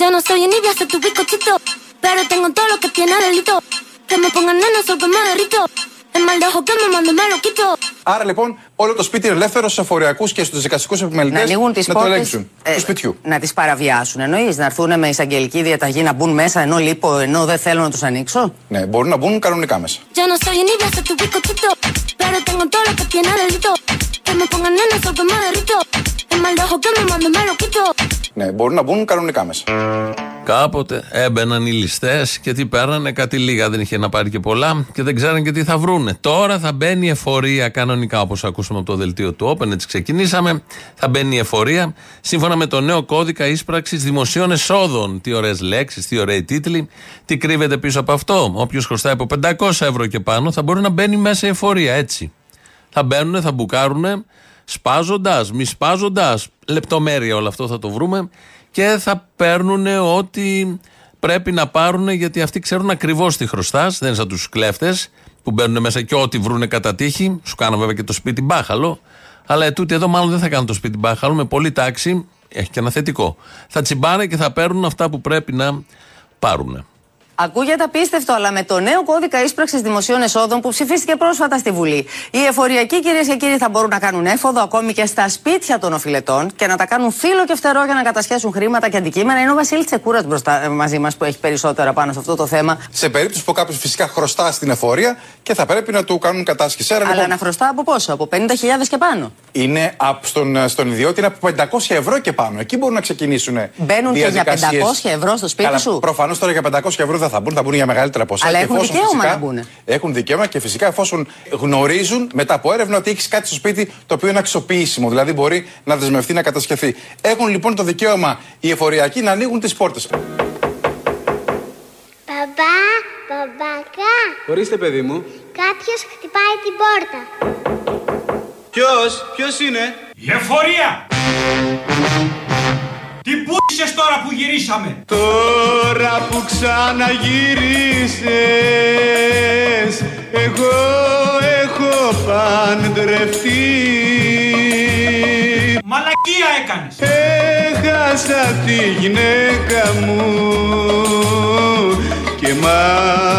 Ya no soy envidia, soy tu bizcochito. Pero tengo todo lo que tiene delito. Que me pongan nena, sol que me derrito. El mal de ojo que me mande me lo quito. Άρα λοιπόν όλο το σπίτι είναι ελεύθερος στου εφοριακούς και στους δικαστικούς Να επιμελητέ ανοίγουν τις να το ελέγξουν. πόρτε. του σπιτιού. να τις παραβιάσουν. Εννοείς να έρθουν με εισαγγελική διαταγή να μπουν μέσα ενώ λείπω, ενώ δεν θέλω να τους ανοίξω; Ναι, μπορούν να μπουν κανονικά μέσα. Ya no soy envidia, soy tu bizcochito. Pero tengo todo lo que tiene delito. Que me pongan nena, sol que me derrito. El mal de ojo que me mande me lo quito. Ναι, μπορούν να μπουν κανονικά μέσα. Κάποτε έμπαιναν οι ληστές και τι παίρνανε, κάτι λίγα. Δεν είχε να πάρει και πολλά και δεν ξέραν και τι θα βρούνε. Τώρα θα μπαίνει η εφορία κανονικά, όπως ακούσαμε από το δελτίο του Open, έτσι ξεκινήσαμε. Θα μπαίνει η εφορία σύμφωνα με το νέο κώδικα ίσπραξης δημοσίων εσόδων. Τι ωραίες λέξεις, τι ωραίοι τίτλοι. Τι κρύβεται πίσω από αυτό. Όποιος χρωστάει από 500 ευρώ και πάνω θα μπορεί να μπαίνει μέσα η εφορία, έτσι. Θα μπαίνουν, θα μπουκάρουν, σπάζοντας, μη σπάζοντας. Λεπτομέρεια όλο αυτό θα το βρούμε. Και θα παίρνουν ό,τι πρέπει να πάρουν γιατί αυτοί ξέρουν ακριβώς τι χρωστάς. Δεν είναι σαν τους κλέφτες που μπαίνουν μέσα και ό,τι βρούνε κατά τύχη. Σου κάνουν βέβαια και το σπίτι μπάχαλο. Αλλά ετούτοι εδώ μάλλον δεν θα κάνουν το σπίτι μπάχαλο. Με πολύ τάξη, έχει και ένα θετικό. Θα τσιμπάνε και θα παίρνουν αυτά που πρέπει να πάρουν. Ακούγεται απίστευτο, αλλά με το νέο κώδικα ίσπραξης δημοσίων εσόδων που ψηφίστηκε πρόσφατα στη Βουλή, οι εφοριακοί κυρίες και κύριοι θα μπορούν να κάνουν έφοδο ακόμη και στα σπίτια των οφειλετών και να τα κάνουν φύλλο και φτερό για να κατασχέσουν χρήματα και αντικείμενα. Είναι ο Βασίλης Τσεκούρας μπροστά ε, μαζί μας που έχει περισσότερα πάνω σε αυτό το θέμα. Σε περίπτωση που κάποιος φυσικά χρωστά στην εφορία και θα πρέπει να του κάνουν κατάσχεση. Άρα, Αλλά λοιπόν, να χρωστά από πόσο, από 50.000 και πάνω. είναι απ- στον, στον ιδιώτη είναι από 500 ευρώ και πάνω. Εκεί μπορούν να ξεκινήσουν. Μπαίνουν και για διαδικασίες. 500 ευρώ στο σπίτι Καλά, σου; Προφανώς τώρα για 500 ευρώ δεν θα μπουν, θα μπουν για μεγαλύτερα ποσά. Αλλά Και έχουν εφόσον δικαίωμα φυσικά- να μπουνε. Έχουν δικαίωμα και φυσικά εφόσον γνωρίζουν μετά από έρευνα ότι έχεις κάτι στο σπίτι το οποίο είναι αξιοποιήσιμο. Δηλαδή μπορεί να δεσμευτεί να κατασκευθεί. Έχουν λοιπόν το δικαίωμα οι εφοριακοί να ανοίγουν τις πόρτες. Μπαμπά, μπαμπακά, Ορίστε, παιδί μου. κάποιος χτυπάει την πόρτα. Ποιος, ποιος είναι; Η εφορία! Τι πούσες τώρα που γυρίσαμε! Τώρα που ξαναγυρίσες Εγώ έχω παντρευτεί Μαλακία έκανες! Έχασα τη γυναίκα μου Και μ'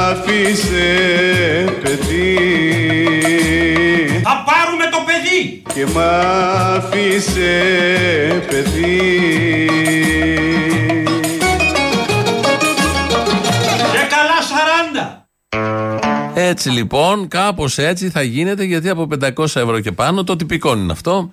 άφησε παιδί Θα πάρουμε το παιδί! Και μ' άφησε παιδί Και καλά σαράντα! Έτσι λοιπόν, κάπως έτσι θα γίνεται γιατί από 500 ευρώ και πάνω το τυπικό είναι αυτό.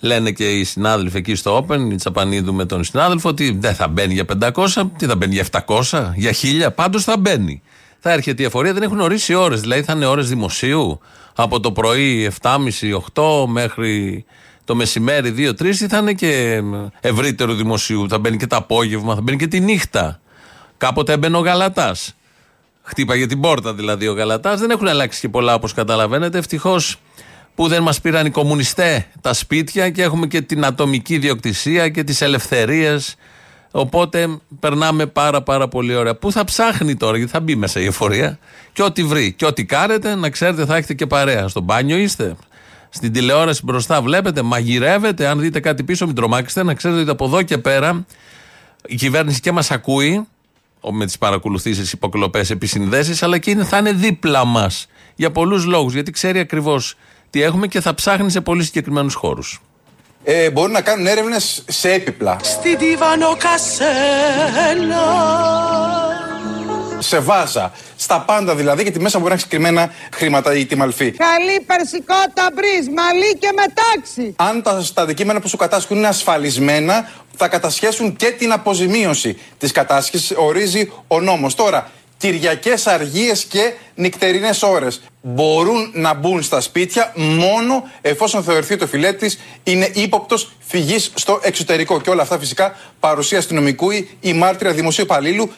Λένε και οι συνάδελφοι εκεί στο Open, η Τσαπανίδου με τον συνάδελφο, ότι δεν θα μπαίνει για 500, τι θα μπαίνει για 700, για 1000, πάντως θα μπαίνει. Θα έρχεται η εφορία, δεν έχουν ορίσει ώρες. Δηλαδή θα είναι ώρες δημοσίου από το πρωί 7.30-8 μέχρι το μεσημέρι 2-3 ή θα είναι και ευρύτερο δημοσίου. Θα μπαίνει και το απόγευμα, θα μπαίνει και τη νύχτα. Κάποτε έμπαινε ο Γαλατάς. Χτύπαγε την πόρτα δηλαδή ο Γαλατάς. Δεν έχουν αλλάξει και πολλά όπως καταλαβαίνετε. Ευτυχώς που δεν μας πήραν οι κομμουνιστές τα σπίτια και έχουμε και την ατομική διοκτησία και τις ελευθερίες. Οπότε περνάμε πάρα πάρα πολύ ωραία. Πού θα ψάχνει τώρα, γιατί θα μπει μέσα η εφορία και ό,τι βρει. Και ό,τι κάνετε, να ξέρετε, θα έχετε και παρέα. Στο μπάνιο είστε. Στην τηλεόραση μπροστά βλέπετε, μαγειρεύετε. Αν δείτε κάτι πίσω, μην τρομάξετε. Να ξέρετε ότι από εδώ και πέρα η κυβέρνηση και μας ακούει ο- με τις παρακολουθήσεις, υποκλοπές, επισυνδέσεις, αλλά και είναι, θα είναι δίπλα μας για πολλούς λόγους. Γιατί ξέρει ακριβώς τι έχουμε και θα ψάχνει σε πολύ συγκεκριμένους χώρους. Ε, μπορούν να κάνουν έρευνες σε έπιπλα. Στη Δίβανο Κασέλα Σε βάζα. Στα πάντα δηλαδή, γιατί μέσα μπορεί να έχει συγκεκριμένα χρήματα ή τη μαλφή. Καλή περσικό ταμπρίζ, μαλλί και μετάξι Αν τα, τα αντικείμενα που σου κατάσχουν είναι ασφαλισμένα, θα κατασχέσουν και την αποζημίωση της κατάσχεσης, ορίζει ο νόμος. Τώρα, Κυριακές αργίες και νυχτερινέ ώρες μπορούν να μπουν στα σπίτια μόνο εφόσον θεωρηθεί ότι ο φιλέτης είναι ύποπτος φυγής στο εξωτερικό. Και όλα αυτά φυσικά παρουσία αστυνομικού ή, ή μάρτυρα δημοσίου υπαλλήλου.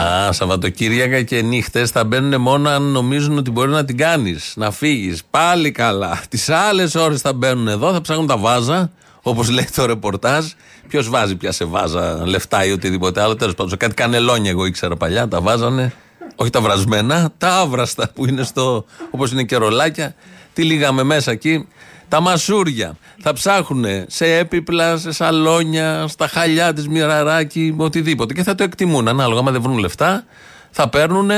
Α, Σαββατοκύριακα και νύχτες θα μπαίνουν μόνο αν νομίζουν ότι μπορεί να την κάνεις. Να φύγεις. Πάλι καλά. Τις άλλες ώρες θα μπαίνουν εδώ, θα ψάχνουν τα βάζα, όπως λέει το ρεπορτάζ. Ποιος βάζει πια σε βάζα λεφτά ή οτιδήποτε άλλο. Τέλος πάντων, κάτι κανελόνια εγώ ήξερα παλιά. Τα βάζανε. Όχι τα βρασμένα, τα άβραστα που είναι στο. όπως είναι και ρολάκια. Τι λίγαμε μέσα εκεί. Τα μασούρια. Θα ψάχνουν σε έπιπλα, σε σαλόνια, στα χαλιά της Μοιραράκη, οτιδήποτε. Και θα το εκτιμούν ανάλογα. Αν δεν βρουν λεφτά, θα παίρνουν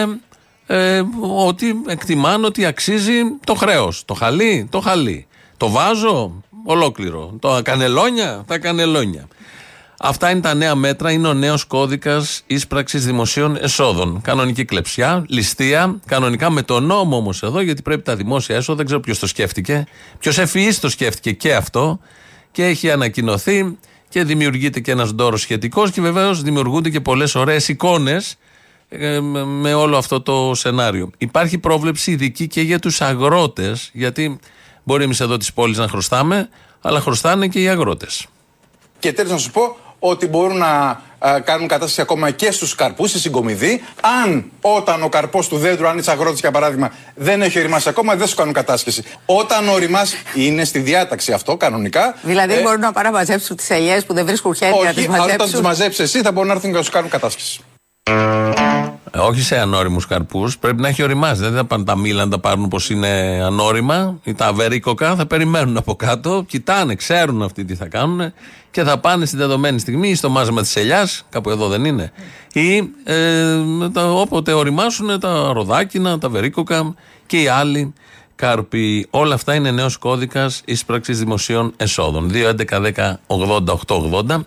ε, ότι εκτιμάνε ότι αξίζει το χρέος. Το χαλί, το χαλί. Το βάζω, ολόκληρο. Το κανελόνια, τα κανελόνια. Αυτά είναι τα νέα μέτρα, είναι ο νέος κώδικας ίσπραξης δημοσίων εσόδων. Κανονική κλεψιά, ληστεία, κανονικά με τον νόμο όμως εδώ, γιατί πρέπει τα δημόσια έσοδα, δεν ξέρω ποιος το σκέφτηκε. Ποιος ευφυή το σκέφτηκε και αυτό και έχει ανακοινωθεί και δημιουργείται και ένας ντόρος σχετικός και βεβαίως δημιουργούνται και πολλές ωραίες εικόνες ε, με όλο αυτό το σενάριο. Υπάρχει πρόβλεψη ειδική και για τους αγρότες, γιατί μπορεί εμείς εδώ τη πόλη να χρωστάμε, αλλά χρωστάνε και οι αγρότες. Και τέλος να σου πω ότι μπορούν να α, κάνουν κατάσταση ακόμα και στους καρπούς, στη συγκομιδή. Αν όταν ο καρπός του δέντρου, αν είσαι αγρότης για παράδειγμα, δεν έχει οριμάσει ακόμα, δεν σου κάνουν κατάσχεση. Όταν οριμάσει, είναι στη διάταξη αυτό κανονικά. Δηλαδή Ε, μπορούν να πάνε να μαζέψουν τις ελιές που δεν βρίσκουν χέρια να τις όχι, αλλά όταν τις μαζέψουν. μαζέψεις εσύ, θα μπορούν να έρθουν και να σου κάνουν κατάσχεση. Ε, όχι σε ανώριμους καρπούς. Πρέπει να έχει οριμάσει. Δεν θα πάνε τα μήλα να τα πάρουν όπω είναι ανώριμα ή τα αβερίκοκα. Θα περιμένουν από κάτω, κοιτάνε, ξέρουν αυτοί τι θα κάνουν και θα πάνε στη δεδομένη στιγμή ή στο μάζεμα της ελιάς, κάπου εδώ δεν είναι, ή ε, τα, όποτε οριμάσουν τα ροδάκινα, τα βερίκοκα και οι άλλοι κάρποι. Όλα αυτά είναι νέος κώδικας ίσπραξης δημοσίων εσόδων. 2.11.10.80.880.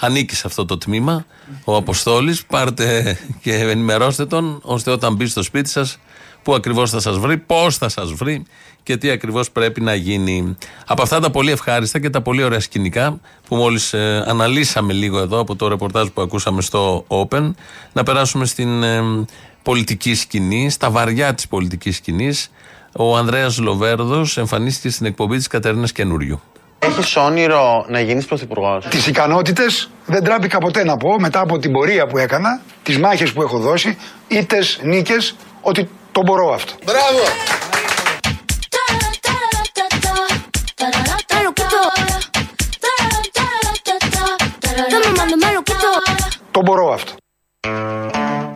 Ανήκει σε αυτό το τμήμα ο Αποστόλης. Πάρτε και ενημερώστε τον, ώστε όταν μπει στο σπίτι σας, πού ακριβώς θα σας βρει, πώς θα σας βρει και τι ακριβώς πρέπει να γίνει. Από αυτά τα πολύ ευχάριστα και τα πολύ ωραία σκηνικά που μόλις αναλύσαμε λίγο εδώ από το ρεπορτάζ που ακούσαμε στο Open, να περάσουμε στην ε, πολιτική σκηνή, στα βαριά της πολιτικής σκηνής. Ο Ανδρέας Λοβέρδος εμφανίστηκε στην εκπομπή της Κατερίνας Καινούριου. Έχεις όνειρο να γίνεις πρωθυπουργός; Τις ικανότητες δεν τράπηκα ποτέ να πω μετά από την πορεία που έκανα, τις μάχες που έχω δώσει, είτε νίκες, ότι το μπορώ αυτό. Μπράβο! Me lo quito. Dame mando, me lo quito. Το μπορώ αυτό.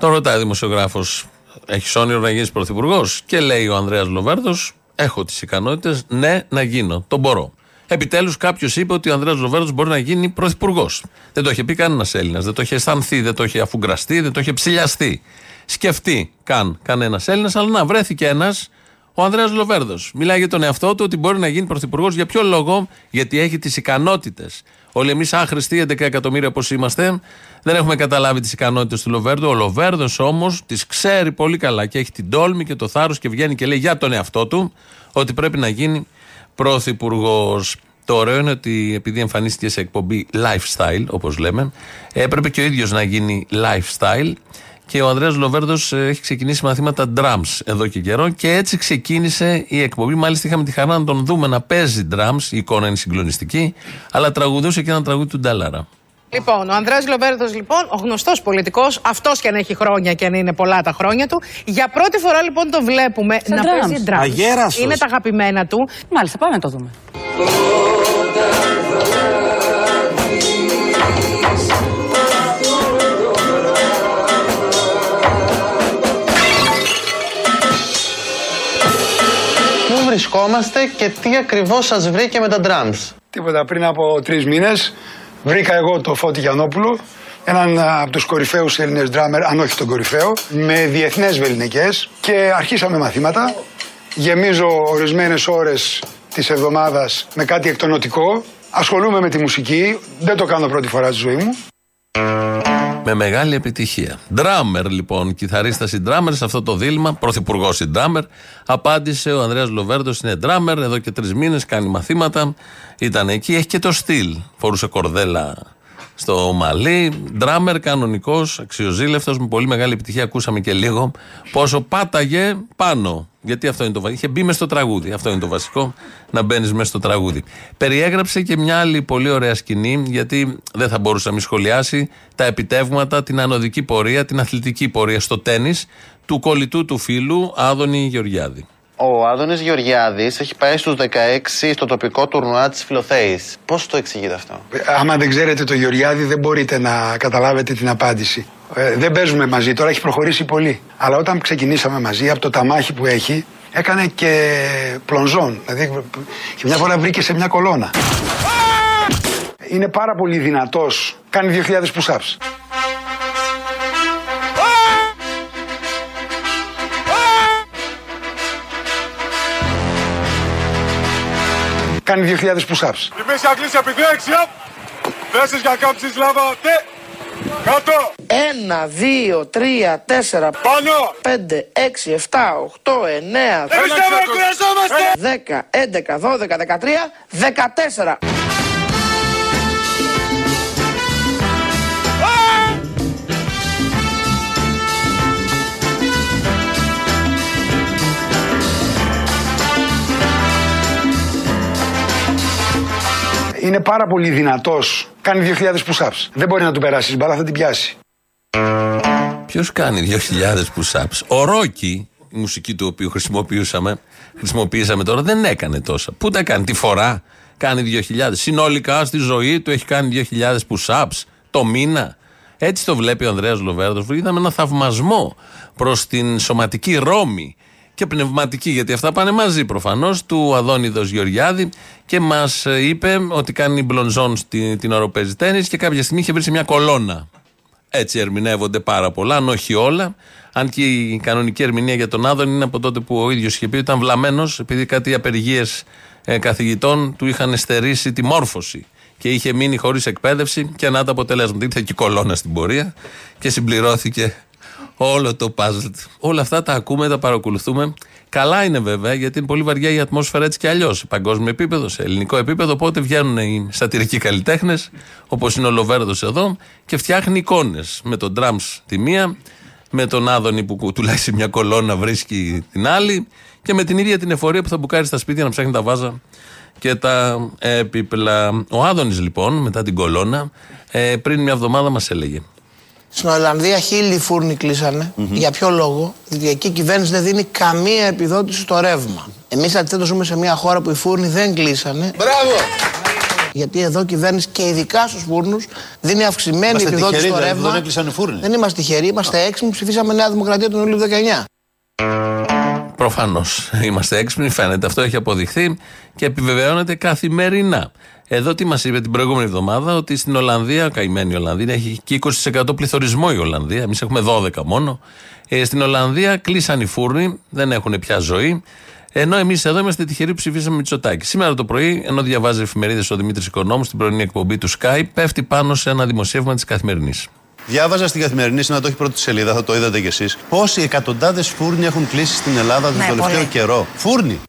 Το ρωτάει ο δημοσιογράφος, Έχεις όνειρο να γίνεις πρωθυπουργός; Και λέει ο Ανδρέας Λοβέρδος Έχω τις ικανότητες, ναι, να γίνω. Το μπορώ. Επιτέλους κάποιος είπε ότι ο Ανδρέας Λοβέρδος μπορεί να γίνει πρωθυπουργός. Δεν το είχε πει κανένας Έλληνας. Δεν το είχε αισθανθεί, δεν το είχε αφουγκραστεί, δεν το είχε ψηλιαστεί. Σκεφτεί καν κανένας Έλληνας, αλλά να βρέθηκε ένας, ο Ανδρέας Λοβέρδο. Μιλάει για τον εαυτό του ότι μπορεί να γίνει πρωθυπουργός. Για ποιο λόγο, γιατί έχει τις ικανότητες. Όλοι εμείς άχρηστοι, 11 εκατομμύρια όπως είμαστε, δεν έχουμε καταλάβει τις ικανότητες του Λοβέρδου. Ο Λοβέρδος όμως τις ξέρει πολύ καλά και έχει την τόλμη και το θάρρος και βγαίνει και λέει για τον εαυτό του ότι πρέπει να γίνει πρωθυπουργός. Το ωραίο είναι ότι επειδή εμφανίστηκε σε εκπομπή lifestyle, όπως λέμε, έπρεπε και ο ίδιος να γίνει lifestyle. Και ο Ανδρέας Λοβέρδος ε, έχει ξεκινήσει μαθήματα drums εδώ και καιρό και έτσι ξεκίνησε η εκπομπή. Μάλιστα είχαμε τη χαρά να τον δούμε να παίζει drums, η εικόνα είναι συγκλονιστική, αλλά τραγουδούσε και ένα τραγούδι του Ντάλαρα. Λοιπόν, ο Ανδρέας Λοβέρδος λοιπόν, ο γνωστός πολιτικός, αυτός και αν έχει χρόνια και αν είναι πολλά τα χρόνια του, για πρώτη φορά λοιπόν το βλέπουμε Σε να drums. παίζει drums. Αγέραστος. Είναι τα αγαπημένα του. Μάλιστα, πάμε να το δούμε. Πού βρισκόμαστε και τι ακριβώς σας βρήκε με τα drums. Τίποτα πριν από τρεις μήνες βρήκα εγώ το Φώτη Γιαννόπουλο, έναν α, από τους κορυφαίους Έλληνες ντράμερ, αν όχι τον κορυφαίο, με διεθνές βεληνικές και αρχίσαμε μαθήματα. Γεμίζω ορισμένες ώρες της εβδομάδας με κάτι εκτονοτικό. Ασχολούμαι με τη μουσική, δεν το κάνω πρώτη φορά στη ζωή μου. Με μεγάλη επιτυχία. Ντράμερ λοιπόν, κιθαρίστας ή ντράμερ σε αυτό το δίλημα, πρωθυπουργός ή ντράμερ. Απάντησε ο Ανδρέας Λοβέρδος, είναι ντράμερ, εδώ και τρεις μήνες κάνει μαθήματα. Ήταν εκεί, έχει και το στυλ. Φορούσε κορδέλα στο μαλλί. Ντράμερ κανονικός, αξιοζήλευτος, με πολύ μεγάλη επιτυχία. Ακούσαμε και λίγο πόσο πάταγε πάνω. Γιατί αυτό είναι το βασικό. Είχε μπει μες στο τραγούδι. Αυτό είναι το βασικό, να μπαίνεις μέσα στο τραγούδι. Περιέγραψε και μια άλλη πολύ ωραία σκηνή, γιατί δεν θα μπορούσε να μη σχολιάσει τα επιτεύγματα, την ανωδική πορεία, την αθλητική πορεία στο τέννη του κολλητού του φίλου Άδωνη Γεωργιάδη. Ο Άδωνης Γεωργιάδης έχει πάει στους 16 στο τοπικό τουρνουά της Φιλοθέης. Πώς το εξηγείτε αυτό; Ε, Άμα δεν ξέρετε το Γεωργιάδη, δεν μπορείτε να καταλάβετε την απάντηση. Ε, δεν παίζουμε μαζί, τώρα έχει προχωρήσει πολύ. Αλλά όταν ξεκινήσαμε μαζί, από το ταμάχι που έχει, Έκανε και πλονζόν. Δηλαδή, και μια φορά βρήκε σε μια κολόνα. Είναι πάρα πολύ δυνατός. Κάνει 2.000 push-ups. Κάνει 2.000 push-ups. Η μέση αγγλίση επιδέξια. Θέσεις για κάμψη λάβα. Τε. Κάτω. Ένα, δύο, τρία, τέσσερα, Πάνω. πέντε, έξι, εφτά, οχτώ, εννέα, Εμείς δεν κουραζόμαστε. δέκα, έντεκα, δώδεκα, δεκατρία, δεκατέσσερα. Είναι πάρα πολύ δυνατός. Κάνει 2.000 push-ups. Δεν μπορεί να του περάσεις η μπάλα, θα την πιάσει. Ποιος κάνει 2.000 push-ups; Ο Ρόκι, η μουσική του οποίου χρησιμοποιούσαμε, χρησιμοποιήσαμε τώρα, δεν έκανε τόσα. Πού τα κάνει, τη φορά κάνει 2.000. Συνολικά στη ζωή του έχει κάνει 2.000 push-ups το μήνα. Έτσι το βλέπει ο Ανδρέας Λοβέρδος. Είδαμε ένα θαυμασμό προς την σωματική ρόμη και πνευματική, γιατί αυτά πάνε μαζί προφανώς, του Αδόνιδος Γεωργιάδη και μας είπε ότι κάνει μπλονζόν στη, την ώρα που παίζει τέννις και κάποια στιγμή είχε βρει σε μια κολόνα. Έτσι ερμηνεύονται πάρα πολλά, αν όχι όλα. Αν και η κανονική ερμηνεία για τον Άδων είναι από τότε που ο ίδιος είχε πει ότι ήταν βλαμμένος, επειδή κάτι απεργίες ε, καθηγητών του είχαν στερήσει τη μόρφωση. Και είχε μείνει χωρίς εκπαίδευση και να τα αποτελέσματα. Ήρθε και η κολόνα στην πορεία και συμπληρώθηκε όλο το puzzle. του. Όλα αυτά τα ακούμε, τα παρακολουθούμε. Καλά είναι βέβαια, γιατί είναι πολύ βαριά η ατμόσφαιρα έτσι κι αλλιώς. Σε παγκόσμιο επίπεδο, σε ελληνικό επίπεδο. Οπότε βγαίνουν οι σατυρικοί καλλιτέχνες, όπως είναι ο Λοβέρδος εδώ, και φτιάχνει εικόνες. Με τον Ντραμ τη μία, με τον Άδωνη που τουλάχιστον μια κολόνα βρίσκει την άλλη, και με την ίδια την εφορία που θα μπουκάρει στα σπίτια να ψάχνει τα βάζα και τα έπιπλα. Ο Άδωνης λοιπόν, μετά την κολόνα, ε, πριν μια εβδομάδα μας έλεγε. Στην Ολλανδία χίλιοι φούρνοι κλείσανε. Για ποιο λόγο, διότι εκεί η κυβέρνηση δεν δίνει καμία επιδότηση στο ρεύμα. Εμείς αντιθέτως ζούμε σε μια χώρα που οι φούρνοι δεν κλείσανε. Μπράβο! Γιατί εδώ η κυβέρνηση και ειδικά στους φούρνους δίνει αυξημένη Είμαστε επιδότηση τυχεροί, στο δηλαδή, ρεύμα. δεν έκλεισαν οι φούρνοι. Δεν είμαστε τυχεροί, είμαστε έξυπνοι. Ψηφίσαμε Νέα Δημοκρατία τον Ιούλιο του 19. Προφανώς είμαστε έξυπνοι, φαίνεται. Αυτό έχει αποδειχθεί και επιβεβαιώνεται καθημερινά. Εδώ τι μας είπε την προηγούμενη εβδομάδα, ότι στην Ολλανδία, καημένη η Ολλανδία, έχει και 20% πληθωρισμό η Ολλανδία. Εμείς έχουμε 12 μόνο. Ε, στην Ολλανδία κλείσαν οι φούρνοι, δεν έχουν πια ζωή. Ενώ εμείς εδώ είμαστε τυχεροί που ψηφίσαμε Μητσοτάκη. Σήμερα το πρωί, ενώ διαβάζει εφημερίδες ο Δημήτρης Οικονόμου στην πρωινή εκπομπή του Sky, πέφτει πάνω σε ένα δημοσίευμα της καθημερινής. Διάβαζα στην καθημερινή, να το έχει πρώτη σελίδα, θα το είδατε κι εσείς. Πόσοι εκατοντάδες φούρνοι έχουν κλείσει στην Ελλάδα τον Ναι, τελευταίο πολύ. καιρό. Φούρνοι.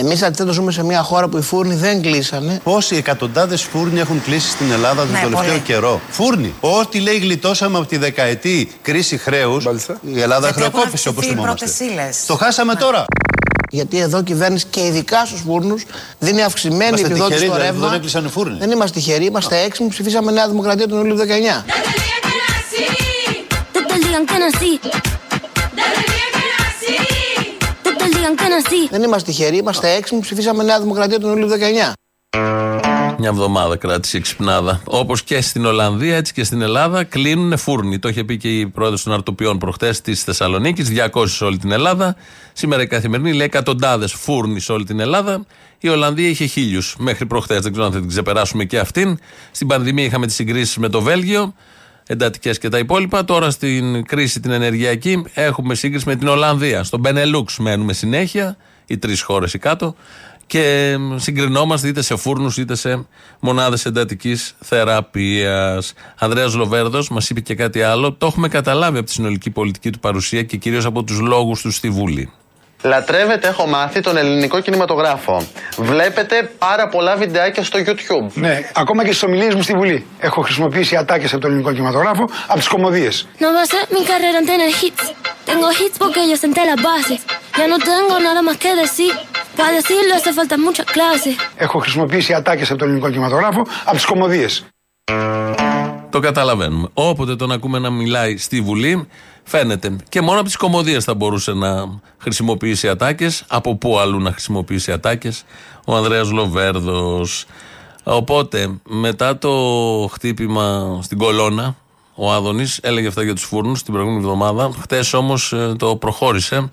Εμείς αντιθέτως ζούμε σε μια χώρα που οι φούρνοι δεν κλείσανε. Πόσοι εκατοντάδες φούρνοι έχουν κλείσει στην Ελλάδα τον Ναι, τελευταίο πολύ. καιρό; Φούρνοι. Ό,τι λέει γλιτώσαμε από τη δεκαετή κρίση χρέους. Η Ελλάδα Γιατί έχουν χρεοκόπησε όπως αυξηθεί οι θυμόμαστε. πρώτες ύλες. Το χάσαμε τώρα. Γιατί εδώ η κυβέρνηση και ειδικά στους φούρνους δίνει αυξημένη Είμαστε επιδότηση τυχεροί, στο δηλαδή, ρεύμα. δεν έκλεισαν οι φούρνοι. Δεν είμαστε τυχεροί, είμαστε έξυπνοι. Ψηφίσαμε Νέα Δημοκρατία τον Ιούλιο του 19. En que nací. Δεν είμαστε τυχεροί, είμαστε έξυπνοι. Ψηφίσαμε Νέα Δημοκρατία τον Ιούλιο του 19. Μια εβδομάδα κράτησε η ξυπνάδα. Όπως και στην Ολλανδία, έτσι και στην Ελλάδα κλείνουν φούρνοι. Το είχε πει και η πρόεδρος των Αρτοπιών προχτές της Θεσσαλονίκης. 200 σε όλη την Ελλάδα. Σήμερα η καθημερινή λέει εκατοντάδες φούρνοι σε όλη την Ελλάδα. Η Ολλανδία είχε χίλιους μέχρι προχτές. Δεν ξέρω αν θα την ξεπεράσουμε και αυτήν. Στην πανδημία είχαμε τις συγκρίσεις με το Βέλγιο. Εντατικές και τα υπόλοιπα. Τώρα στην κρίση την ενεργειακή έχουμε σύγκριση με την Ολλανδία. Στον Μπενελούξ μένουμε συνέχεια. Οι τρεις χώρες ή κάτω και συγκρινόμαστε είτε σε φούρνους είτε σε μονάδες εντατικής θεραπείας. Ανδρέας Λοβέρδος μας είπε και κάτι άλλο. Το έχουμε καταλάβει από τη συνολική πολιτική του παρουσία και κυρίως από τους λόγους του στη Βουλή. Λατρεύετε, έχω μάθει, τον ελληνικό κινηματογράφο. Βλέπετε πάρα πολλά βιντεάκια στο YouTube. Ναι, ακόμα και στις ομιλίες μου στη Βουλή. Έχω χρησιμοποιήσει ατάκες από τον ελληνικό κινηματογράφο από τις κομμωδίες. No basé mi carrera en tener hits. Tengo hits porque yo senté las bases. Ya no tengo nada más que decir. Para decirlo hace falta mucha clase. Έχω χρησιμοποιήσει ατάκες από τον ελληνικό κινηματογράφο από τις κομμωδίες. Το καταλαβαίνουμε. Όποτε τον ακούμε να μιλάει στη Βουλή, φαίνεται. Και μόνο από τις κομμωδίες θα μπορούσε να χρησιμοποιήσει ατάκες. Από πού αλλού να χρησιμοποιήσει ατάκες. Ο Ανδρέας Λοβέρδος. Οπότε, μετά το χτύπημα στην κολόνα, ο Άδωνης έλεγε αυτά για τους φούρνους την προηγούμενη εβδομάδα. Χτες όμως το προχώρησε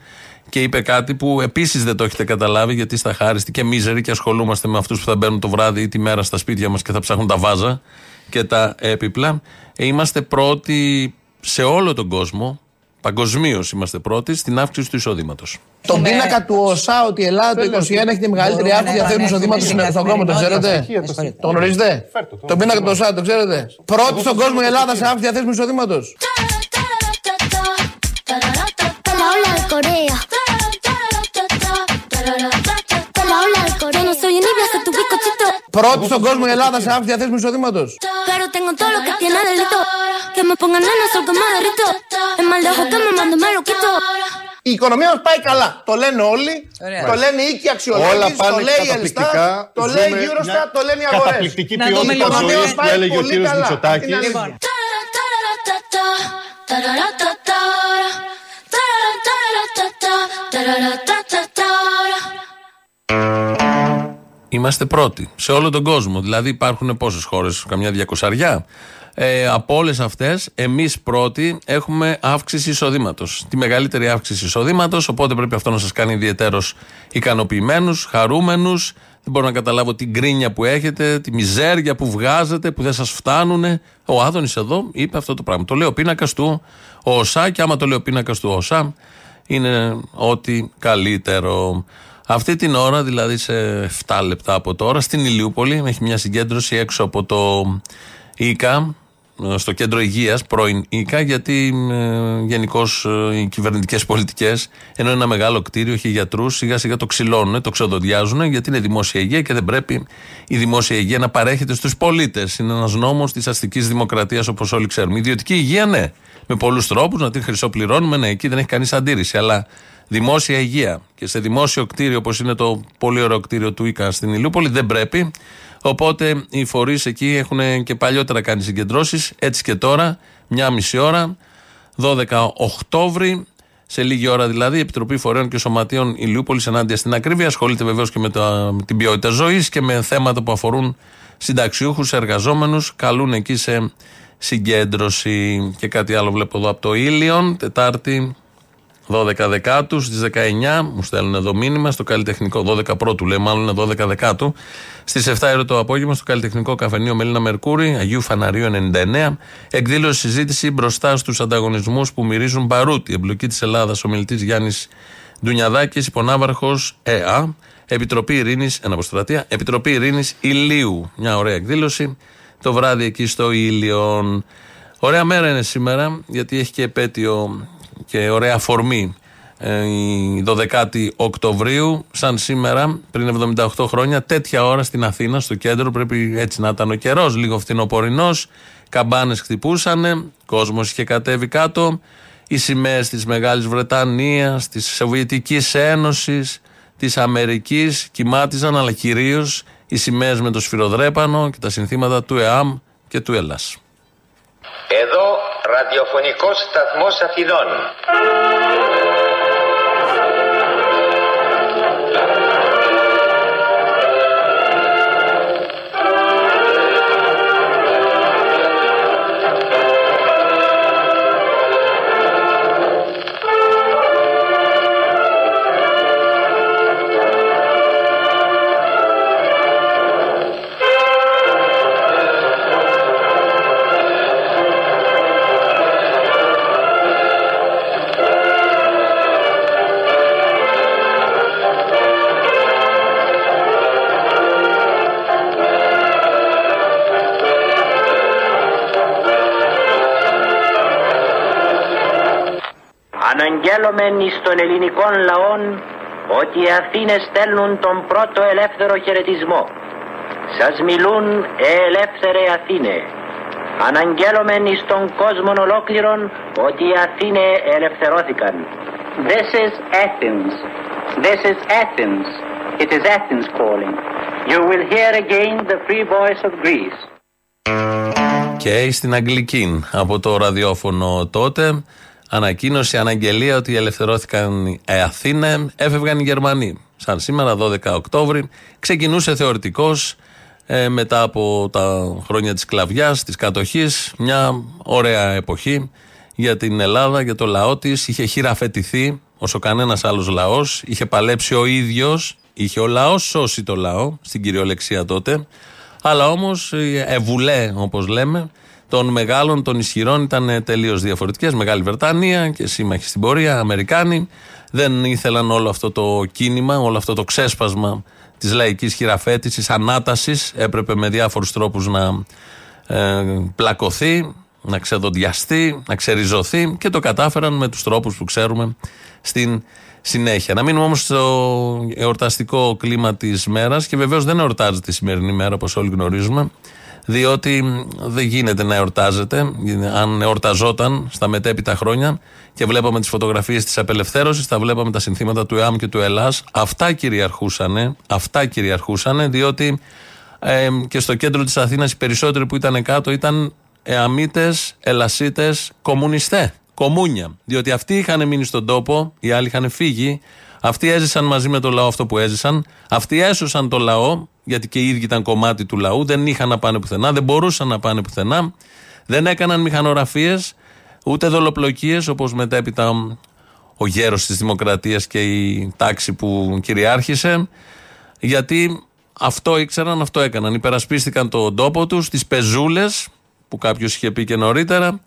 και είπε κάτι που επίσης δεν το έχετε καταλάβει, γιατί στα χάριστη και μίζεροι και ασχολούμαστε με αυτούς που θα μπαίνουν το βράδυ ή τη μέρα στα σπίτια μας και θα ψάχνουν τα βάζα και τα έπιπλα. Ε, είμαστε πρώτοι σε όλο τον κόσμο, παγκοσμίω είμαστε πρώτοι, στην αύξηση του εισοδήματο. Τον πίνακα του ΟΣΑ ότι η Ελλάδα το 2021 έχει τη μεγαλύτερη αύξηση διαθέσιμου εισοδήματο στον κόσμο, το ξέρετε. Το γνωρίζετε. Τον πίνακα του ΟΣΑ, το ξέρετε. Πρώτη στον κόσμο η Ελλάδα σε αύξηση διαθέσιμου εισοδήματο. La ola Πρώτη στον κόσμο η Ελλάδα σε αύξηση διαθέσιμου εισοδήματο. Pero tengo todo lo que tiene delito. Que me pongan nena, sol que me derrito. Es mal lejos que me mando, me lo quito. Η οικονομία μα πάει καλά. Το λένε όλοι. Το λένε οι οίκοι Όλα αξιολόγηση. Το πάνε λέει η καταπληκτικά. Ελστά. Το λέει η Ζούμε Eurostat. μια Το λένε οι αγορέ. Καταπληκτική Να δούμε ποιότητα λίγο. ζωή που Πάει έλεγε ο πολύ κύριο καλά. Μητσοτάκη. Αυτή είναι αλήθεια. Λοιπόν, Είμαστε πρώτοι σε όλο τον κόσμο. Δηλαδή υπάρχουν πόσες χώρες, καμιά διακοσαριά. Ε, από όλες αυτές, εμείς πρώτοι έχουμε αύξηση εισοδήματος. Τη μεγαλύτερη αύξηση εισοδήματος. Οπότε πρέπει αυτό να σας κάνει ιδιαίτερω ικανοποιημένους, χαρούμενους. Δεν μπορώ να καταλάβω την κρίνια που έχετε, τη μιζέρια που βγάζετε, που δεν σας φτάνουν. Ο Άδωνης εδώ είπε αυτό το πράγμα. Το λέει ο πίνακας του ΟΣΑ και άμα το λέει ο πίνακας του ΟΣΑ, είναι ό,τι καλύτερο. Αυτή την ώρα, δηλαδή σε 7 λεπτά από τώρα, στην Ηλιούπολη, έχει μια συγκέντρωση έξω από το ΙΚΑ, στο κέντρο υγείας, πρώην ΙΚΑ, γιατί ε, γενικώς ε, οι κυβερνητικές πολιτικές, ενώ ένα μεγάλο κτίριο έχει γιατρούς, σιγά σιγά το ξυλώνουν, το ξεδοδιάζουν, γιατί είναι δημόσια υγεία και δεν πρέπει η δημόσια υγεία να παρέχεται στους πολίτες. Είναι ένας νόμος της αστικής δημοκρατίας, όπως όλοι ξέρουμε. Η ιδιωτική υγεία, ναι, με πολλούς τρόπους να την χρυσοπληρώνουμε, ναι, εκεί δεν έχει κανείς αντίρρηση. Αλλά δημόσια υγεία και σε δημόσιο κτίριο, όπως είναι το πολύ ωραίο κτίριο του ΙΚΑ στην Ηλιούπολη, δεν πρέπει. Οπότε οι φορείς εκεί έχουν και παλιότερα κάνει συγκεντρώσεις. Έτσι και τώρα, μια μισή ώρα, 12 Οκτώβρη, σε λίγη ώρα δηλαδή, η Επιτροπή Φορέων και Σωματείων Ηλιούπολης ενάντια στην ακρίβεια ασχολείται βεβαίως και με, τα- με την ποιότητα ζωής και με θέματα που αφορούν συνταξιούχους, εργαζόμενους. Καλούν εκεί σε συγκέντρωση. Και κάτι άλλο βλέπω εδώ από το Ήλιον, Τετάρτη 12 Δεκάτου στις 19. Μου στέλνουν εδώ μήνυμα στο καλλιτεχνικό. 12 πρώτου λέει, μάλλον είναι 12 Δεκάτου. Στις 7 ώρα το απόγευμα στο καλλιτεχνικό καφενείο Μελίνα Μερκούρη, Αγίου Φαναρίου 99. Εκδήλωση συζήτηση μπροστά στους ανταγωνισμούς που μυρίζουν παρούτη. Εμπλοκή της Ελλάδας, ο μιλητής Γιάννης Ντουνιαδάκης, υπονάβαρχος ΕΑ. Επιτροπή Ειρήνης, Εναποστρατεία, Επιτροπή Ειρήνης Ηλίου. Μια ωραία εκδήλωση. Το βράδυ εκεί στο Ήλιον. Ωραία μέρα είναι σήμερα, γιατί έχει και επέτειο και ωραία αφορμή ε, η 12η Οκτωβρίου, σαν σήμερα, πριν 78 χρόνια, τέτοια ώρα στην Αθήνα, στο κέντρο, πρέπει έτσι να ήταν ο καιρός, λίγο φθινοπορεινός. Καμπάνες χτυπούσαν, κόσμος είχε κατέβει κάτω. Οι σημαίες της Μεγάλης Βρετανίας, της Σοβιετικής Ένωσης, της Αμερικής κοιμάτιζαν, αλλά κυρίως οι σημαίες με το σφυροδρέπανο και τα συνθήματα του ΕΑΜ και του ΕΛΑΣ. Εδώ ραδιοφωνικός σταθμός Αθηνών. Αναγγέλωμεν εις των ελληνικών λαών ότι οι Αθήνες στέλνουν τον πρώτο ελεύθερο χαιρετισμό. Σας μιλούν ε ελεύθερε Αθήνε. Αναγγέλωμεν εις τον κόσμο ολόκληρον ότι οι Αθήνε ελευθερώθηκαν. This is Athens. This is Athens. It is Athens calling. You will hear again the free voice of Greece. Και στην Αγγλική από το ραδιόφωνο τότε ανακοίνωση, αναγγελία ότι ελευθερώθηκαν οι Αθήνε, έφευγαν οι Γερμανοί. Σαν σήμερα 12 Οκτώβρη ξεκινούσε θεωρητικός ε, μετά από τα χρόνια της σκλαβιάς, της κατοχής, μια ωραία εποχή για την Ελλάδα, για το λαό της. Είχε χειραφετηθεί όσο κανένας άλλος λαός. Είχε παλέψει ο ίδιος, είχε ο λαός σώσει το λαό, στην κυριολεξία τότε. Αλλά όμως οι ευουλέ, όπως λέμε, των μεγάλων, των ισχυρών ήταν τελείως διαφορετικές. Μεγάλη Βρετανία και σύμμαχοι στην πορεία, Αμερικάνοι. Δεν ήθελαν όλο αυτό το κίνημα, όλο αυτό το ξέσπασμα της λαϊκής χειραφέτησης, ανάτασης. Έπρεπε με διάφορους τρόπους να ε, πλακωθεί, να ξεδοντιαστεί, να ξεριζωθεί και το κατάφεραν με τους τρόπους που ξέρουμε στην συνέχεια. Να μείνουμε όμως στο εορταστικό κλίμα της μέρας και βεβαίως δεν εορτάζεται τη σημερινή μέρα όπως όλοι γνωρίζουμε διότι δεν γίνεται να εορτάζεται αν εορταζόταν στα μετέπειτα χρόνια και βλέπαμε τις φωτογραφίες της απελευθέρωσης θα βλέπαμε τα συνθήματα του ΕΑΜ και του ΕΛΑΣ αυτά κυριαρχούσαν αυτά κυριαρχούσαν διότι ε, και στο κέντρο της Αθήνας οι περισσότεροι που ήταν κάτω ήταν εαμίτες, ελασίτες, κομμουνιστέ. Κομμούνια. Διότι αυτοί είχαν μείνει στον τόπο, οι άλλοι είχαν φύγει. Αυτοί έζησαν μαζί με το λαό αυτό που έζησαν. Αυτοί έσωσαν το λαό, γιατί και οι ίδιοι ήταν κομμάτι του λαού. Δεν είχαν να πάνε πουθενά, δεν μπορούσαν να πάνε πουθενά. Δεν έκαναν μηχανογραφίες, ούτε δολοπλοκίες, όπως μετέπειτα ο γέρος της Δημοκρατίας και η τάξη που κυριάρχησε. Γιατί αυτό ήξεραν, αυτό έκαναν. Υπερασπίστηκαν τον τόπο τους, τις πεζούλες, που κάποιος είχε πει και νωρίτερα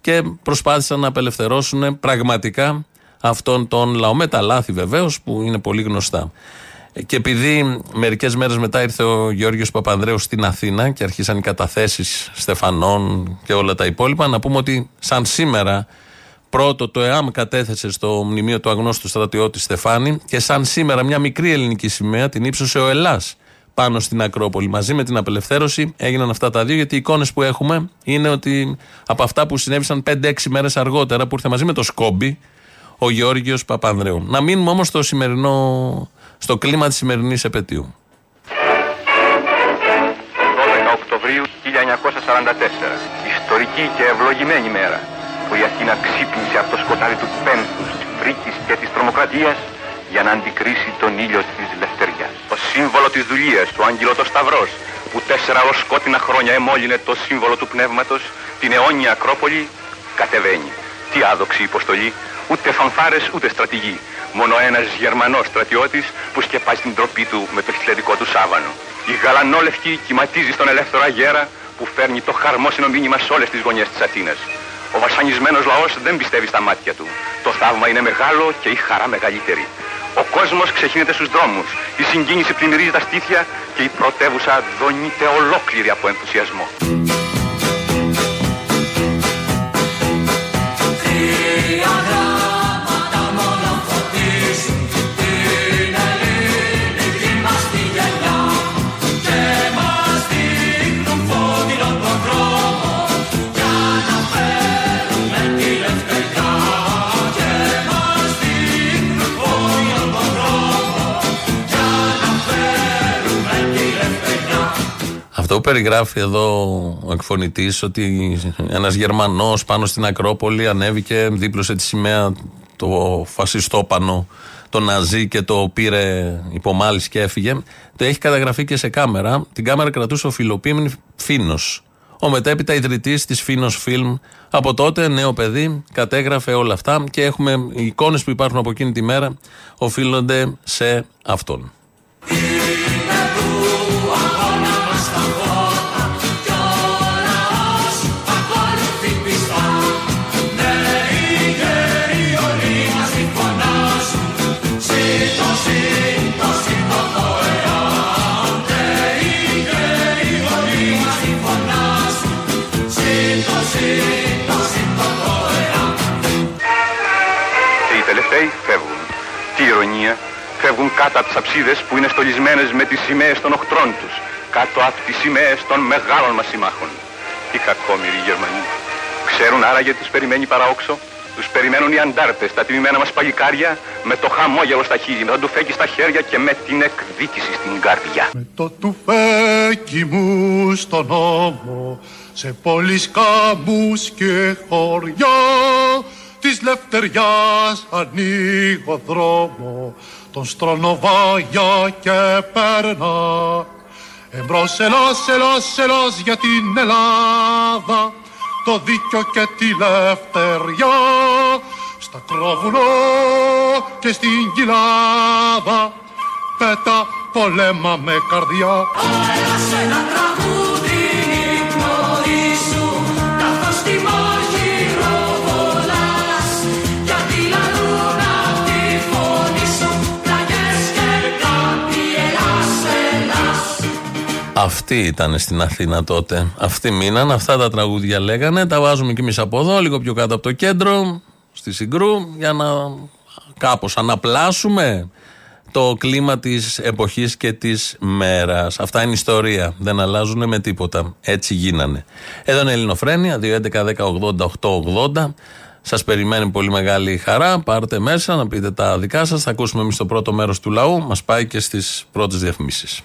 και προσπάθησαν να απελευθερώσουν πραγματικά αυτόν τον λαό. Με τα λάθη βεβαίως που είναι πολύ γνωστά. Και επειδή μερικές μέρες μετά ήρθε ο Γιώργος Παπανδρέου στην Αθήνα και αρχίσαν οι καταθέσεις Στεφανών και όλα τα υπόλοιπα, να πούμε ότι σαν σήμερα πρώτο το ΕΑΜ κατέθεσε στο μνημείο του αγνώστου στρατιώτη Στεφάνη και σαν σήμερα μια μικρή ελληνική σημαία την ύψωσε ο Ελλάς πάνω στην Ακρόπολη. Μαζί με την απελευθέρωση έγιναν αυτά τα δύο, γιατί οι εικόνες που έχουμε είναι ότι από αυτά που συνέβησαν 5-6 μέρες αργότερα, που ήρθε μαζί με το Σκόμπι, ο Γεώργιος Παπανδρέου. Να μείνουμε όμως στο, σημερινό, στο κλίμα της σημερινής επαιτίου. 12 Οκτωβρίου 1944, ιστορική και ευλογημένη μέρα, που η Αθήνα ξύπνησε από το σκοτάδι του πένθους, της φρίκης και της τρομοκρατίας για να αντικρίσει τον ήλιο της λευτεριάς. Το σύμβολο της δουλείας, του Άγγελο το Σταυρός, που τέσσερα ως σκότεινα χρόνια εμόλυνε το σύμβολο του πνεύματος, την αιώνια Ακρόπολη, κατεβαίνει. Τι άδοξη υποστολή, ούτε φανφάρες ούτε στρατηγοί. Μόνο ένας Γερμανός στρατιώτης που σκεπάζει την τροπή του με το χιλιαδικό του σάβανο. Η γαλανόλευκη κυματίζει στον ελεύθερο αγέρα που φέρνει το χαρμόσυνο μήνυμα σε όλες τις γωνιές της Αθήνας. Ο βασανισμένος λαός δεν πιστεύει στα μάτια του. Το θαύμα είναι μεγάλο και η χαρά μεγαλύτερη. Ο κόσμος ξεχύνεται στους δρόμους. Η συγκίνηση πλημμυρίζει τα στήθια και η πρωτεύουσα δονείται ολόκληρη από ενθουσιασμό. Περιγράφει εδώ ο εκφωνητής, ότι ένας Γερμανός πάνω στην Ακρόπολη ανέβηκε, δίπλωσε τη σημαία το φασιστόπανο, το Ναζί και το πήρε υπομάλυση και έφυγε. Το έχει καταγραφεί και σε κάμερα. Την κάμερα κρατούσε ο φιλοπίμνη Φίνος. Ο μετέπειτα ιδρυτής της Φίνος Φιλμ. Από τότε, νέο παιδί, κατέγραφε όλα αυτά και έχουμε οι εικόνες που υπάρχουν από εκείνη τη μέρα οφείλονται σε αυτόν. Φεύγουν κάτω από τις αψίδες που είναι στολισμένες με τις σημαίες των οχτρών τους, κάτω από τις σημαίες των μεγάλων μας συμμάχων. Οι κακόμοιροι Γερμανοί. Ξέρουν άραγε τους περιμένει παραόξο. Τους περιμένουν οι αντάρτες, τα τιμημένα μας παγικάρια, με το χαμόγελο στα χείλη, με το τουφέκι στα χέρια και με την εκδίκηση στην καρδιά. Με το τουφέκι μου στον ώμο, σε πόλεις κάμπους και χωριά, της λευτεριάς ανοίγω δρόμο τον στρονοβάγια και περνά εμπρός ελός, ελός, ελός για την Ελλάδα το δίκιο και τη λευτεριά. Ακρόβουνο και στην κοιλάδα πέτα πολέμα με καρδιά. Αυτοί ήταν στην Αθήνα τότε. Αυτοί μείναν, αυτά τα τραγούδια λέγανε. Τα βάζουμε κι εμείς από εδώ, λίγο πιο κάτω από το κέντρο, στη Συγκρού, για να κάπως αναπλάσουμε το κλίμα της εποχής και της μέρας. Αυτά είναι ιστορία. Δεν αλλάζουν με τίποτα. Έτσι γίνανε. Εδώ είναι η Ελληνοφρένια, 2.11.10.80.880. Σας περιμένει πολύ μεγάλη χαρά. Πάρτε μέσα να πείτε τα δικά σας. Θα ακούσουμε εμείς το πρώτο μέρος του λαού. Μας πάει και στις πρώτες διαφημίσεις.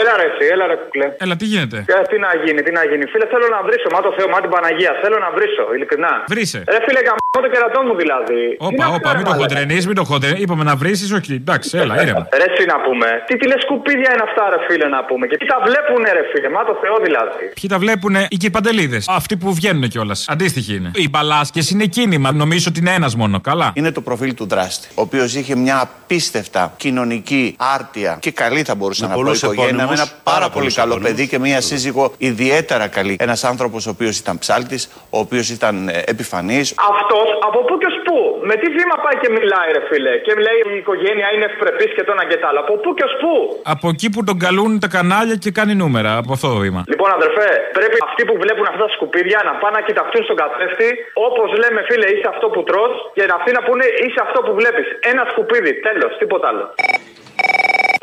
Έλα ρε, εσύ, έλα ρε κουκλέ. Έλα, τι γίνεται; Ε, τι να γίνει, τι να γίνει. Φίλε, θέλω να βρίσω. Μα το Θεό, μα την Παναγία. Θέλω να βρίσω, ειλικρινά. Βρήσε. Ρε φίλε, γαμώ το κερατό μου δηλαδή. Όπα, όπα, μην το χοντρενείς, μην το χοντρενείς. Είπαμε να βρεις, όχι. Εντάξει, έλα, ήρεμα. Ρε, εσύ να πούμε. Τι τηλεσκουπίδια είναι αυτά, ρε φίλε, να πούμε. Και τι τα βλέπουνε, ρε φίλε. Μα το Θεό δηλαδή. Ποιοι τα βλέπουν οι κυπαντελίδε. Αυτοί που βγαίνουν κιόλας. Αντίστοιχοι είναι. Οι μπαλάσκες είναι κίνημα. Νομίζω ότι είναι ένας μόνο. Καλά. Είναι το προφίλ του δράστη. Ο οποίος είχε μια απίστευτα κοινωνική άρτια και καλή θα μπορούσα Με να πω πολλούς οικογένεια. Με επώνυμους, ένα πάρα πάρα πολύ πολλούς καλό επώνυμους. παιδί και μια σύζυγο ιδιαίτερα καλή. Ένας άνθρωπος ο οποίος ήταν ψάλτης, ο οποίος ήταν επιφανής. Αυτό από πού και ως πού. Με τι βήμα πάει και μιλάει, ρε φίλε. Και λέει η οικογένεια είναι ευπρεπής και το ένα και το άλλο. Από πού και ως πού. Από εκεί που τον καλούν τα κανάλια και κάνει νούμερα. Από αυτό το βήμα. Λοιπόν, αδερφέ, πρέπει αυτοί που βλέπουν αυτά τα σκουπίδια να πάνε να κοιταχτούν στον καθρέφτη. Όπως λέμε, φίλε, είσαι αυτό που τρως και αυτοί να πούνε είσαι αυτό που βλέπεις. Ένα σκουπίδι, τέλος, τίποτα άλλο.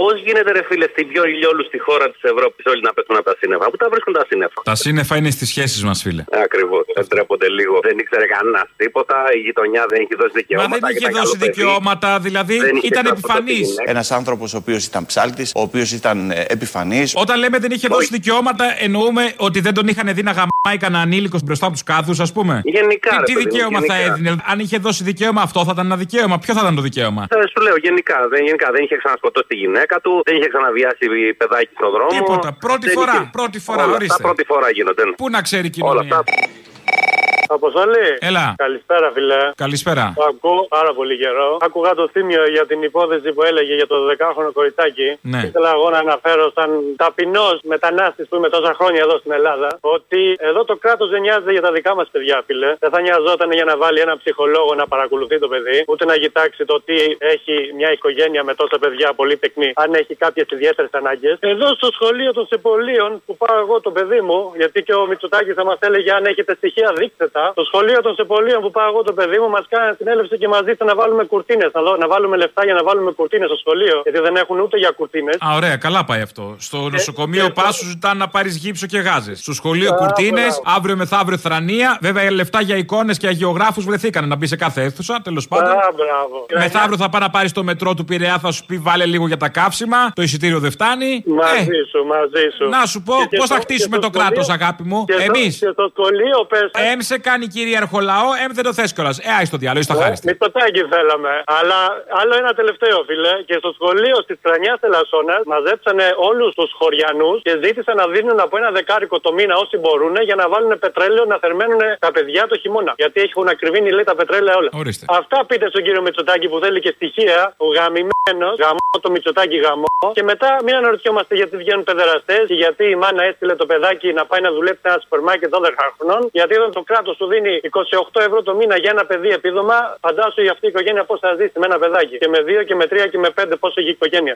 Πώς γίνεται, ρε φίλε, στην πιο ηλιόλουστη χώρα της Ευρώπης όλοι να πέφτουν από τα σύννεφα; Πού τα βρίσκουν τα σύννεφα; Τα σύννεφα είναι στις σχέσεις μας, φίλε. Ακριβώς. Δεν τρέπονται λίγο. Δεν ήξερε κανένας τίποτα. Η γειτονιά δεν έχει δώσει Μα δικαιώματα. δεν και είχε ήταν δώσει καλό παιδί. δικαιώματα, δηλαδή Δεν είχε ήταν δώσει ποτέ επιφανής. τη γυναίκα. Ένας άνθρωπος ο οποίος ήταν ψάλτης, ο οποίος ήταν επιφανής. Όταν λέμε δεν είχε δώσει δικαιώματα, εννοούμε ότι δεν τον είχαν δει να γαμάει κανένα ανήλικο μπροστά από τους κάδους, ας πούμε. Γενικά, Τι, ρε τι παιδί μου, δικαίωμα θα γενικά. έδινε. Αν είχε δώσει δικαίωμα αυτό, θα ήταν ένα δικαίωμα. Ποιο θα ήταν το δικαίωμα; Ε, σου λέω γενικά δεν, γενικά. δεν είχε ξανασκοτώσει τη γυναίκα του, δεν είχε ξαναβιάσει παιδάκι στον δρόμο. Τίποτα. Πρώτη Δεν φορά. είχε- Πρώτη φορά, Όλα ορίστε. αυτά πρώτη φορά γίνονται. Πού να ξέρει η Όλα κοινωνία; αυτά. Αποστολή. Έλα. Καλησπέρα, φιλέ. Καλησπέρα. Το ακούω πάρα πολύ καιρό. Άκουγα το θύμιο για την υπόθεση που έλεγε για το 10χρονο κοριτσάκι. Ναι. Ήθελα εγώ να αναφέρω σαν ταπεινός μετανάστης που είμαι τόσα χρόνια εδώ στην Ελλάδα ότι εδώ το κράτος δεν νοιάζεται για τα δικά μας παιδιά, φιλέ. Δεν θα νοιαζόταν για να βάλει ένα ψυχολόγο να παρακολουθεί το παιδί, ούτε να κοιτάξει το τι έχει μια οικογένεια με τόσα παιδιά πολύ τεκνή, αν έχει κάποιες ιδιαίτερες ανάγκες. Εδώ στο σχολείο των Σεπολίων που πάω εγώ το παιδί μου, γιατί και ο Μητσοτάκη θα μας έλεγε αν έχετε στοιχεία δείξτε τα. Το σχολείο των Σεπολίων που πάω εγώ το παιδί μου μας κάνει συνέλευση και μα ζήτησε να βάλουμε κουρτίνες. Να, δω- να βάλουμε λεφτά για να βάλουμε κουρτίνες στο σχολείο. Γιατί δεν έχουν ούτε για κουρτίνες. Α, ωραία, καλά πάει αυτό. Στο νοσοκομείο πα σου ζητάνε να πάρεις γύψο και γάζες. Στο σχολείο Α, κουρτίνες, μπράβο. αύριο μεθαύριο θρανία. Βέβαια, λεφτά για εικόνες και αγιογράφους βρεθήκανε να μπει σε κάθε αίθουσα, τέλος πάντων. Α, μπράβο. Μεθαύριο θα πάει να πάρεις το μετρό του Πειραιά, θα σου πει βάλε λίγο για τα καύσιμα. Το εισιτήριο δεν φτάνει. Μαζί Ε, σου, μαζί σου. να σου πω, Και- και πώς θα στο- χτίσουμε και το στο κράτος, σχολείο- αγάπη μου; και στο- Εμείς. Και στο σχολείο πες. Εμ σε κάνει κυρίαρχο λαό, εμ δεν το θες κιόλας. Ε, άι το διάλογο, το χάριστη. Μητσοτάκι θέλαμε. Αλλά άλλο ένα τελευταίο, φίλε. Και στο σχολείο τη Τρανιάς Ελασσόνα μαζέψανε όλους τους χωριανούς και ζήτησαν να δίνουν από ένα δεκάρικο το μήνα όσοι μπορούν για να βάλουν πετρέλαιο να θερμαίνουν τα παιδιά το χειμώνα. Γιατί έχουν ακριβήνει λέει τα πετρέλαια όλα. Ορίστε. Αυτά πείτε στον κύριο Μητσοτάκη που θέλει και στοιχεία. Ο γαμημένος, γαμό το Μητσοτάκι γαμό. Και μετά μην αναρωτιόμαστε γιατί βγαίνουν παιδεραστές και γιατί η μάνα έστειλε το παιδάκι να πάει να δουλέψει σε ένα σούπερ μάρκετ 12 χρονών. Γιατί όταν το κράτος του δίνει 28 ευρώ το μήνα για ένα παιδί επίδομα, φαντάσου η αυτή η οικογένεια πώς θα ζήσει με ένα παιδάκι. Και με δύο και με τρία και με πέντε πώς έχει η οικογένεια.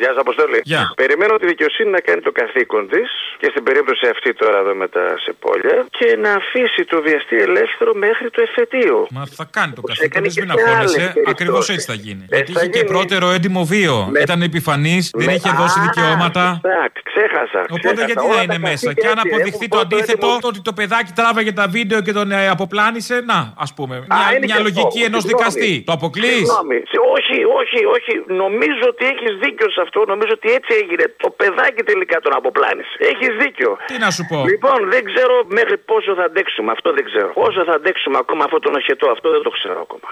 Γεια σας, Αποστολή. Περιμένω τη δικαιοσύνη να κάνει το καθήκον της και στην περίπτωση αυτή τώρα εδώ με τα σεπόλια και να αφήσει το βιαστή ελεύθερο μέχρι το εφετείο. Μα θα κάνει το καθήκον έκανε της, και μην σε άλλες αγχώνεσαι. περιπτώσεις. Ακριβώς έτσι θα γίνει. Γιατί θα είχε και γίνει. πρώτερο έντιμο βίο. Ήταν επιφανής, δεν Με- είχε δώσει Α, δικαιώματα. εντάξει, ξέχασα. Οπότε ξέχασα. γιατί Όλα να τα είναι μέσα; καθήκια Και αν έτσι αποδειχθεί έχουν το πρώτο αντίθετο, έντιμο- το ότι το παιδάκι τράβαγε τα βίντεο και τον ε, αποπλάνησε, να, ας πούμε. Μια, είναι μια και λογική αυτό. ενός Συγγνώμη. δικαστή. Το αποκλείς; Συγγνώμη. Όχι, όχι, όχι. Νομίζω ότι έχεις δίκιο σε αυτό. Νομίζω ότι έτσι έγινε. Το παιδάκι τελικά τον αποπλάνησε. Έχεις δίκιο. Τι να σου πω. Λοιπόν, δεν ξέρω μέχρι πόσο θα αντέξουμε. Αυτό δεν ξέρω. Πόσο θα αντέξουμε ακόμα αυτό τον οχετό, αυτό δεν το ξέρω ακόμα.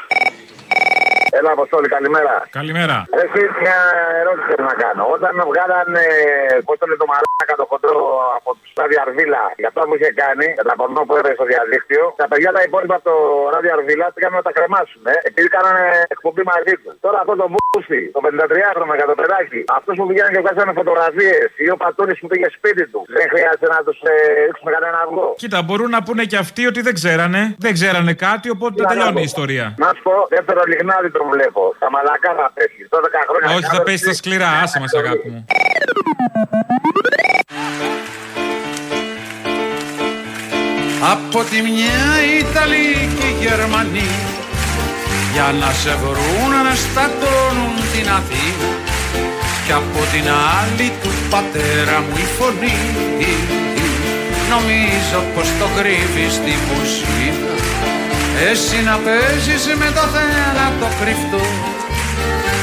Έλα, Αποστόλη, καλημέρα. Καλημέρα. Εσύ μια ερώτηση θέλω να κάνω. Όταν βγάλανε, πώς το λένε το μαλάκα το χοντρό από του Ράδιο Αρβίλα για αυτό που είχε κάνει, για τα πορνό που έβρε στο διαδίκτυο. Τα παιδιά τα υπόλοιπα από το Ράδιο Αρβίλα πήγαν να τα κρεμάσουν, ε, επειδή κάνανε εκπομπή μαζί τους. Τώρα αυτό το μπούστι, το 53χρονο για το παιδάκι, αυτός που πηγαίνουν και βγάζανε φωτογραφίες, ή ο Πατούνη που πήγε σπίτι του, δεν χρειάζεται να τους ε, ρίξουμε κανένα αυγό. Κοίτα, μπορούν να πούνε και αυτοί ότι δεν ξέρανε. Δεν ξέρανε κάτι, οπότε να τελειώνει πω. η ιστορία. Να σου πω, δεύτερο λιγνάδι τον βλέπω. Τα μαλακά θα πέσει. 12 χρόνια. Όχι, θα πέσει στα σκληρά, άσε μας, αγάπη μου. Από τη μια Ιταλοί και οι Γερμανοί για να σε βρουν να στατώνουν την Αθήνα και από την άλλη του πατέρα μου η φωνή νομίζω πως το κρύβεις στη μουσική εσύ να παίζεις με το θάνατο κρυφτό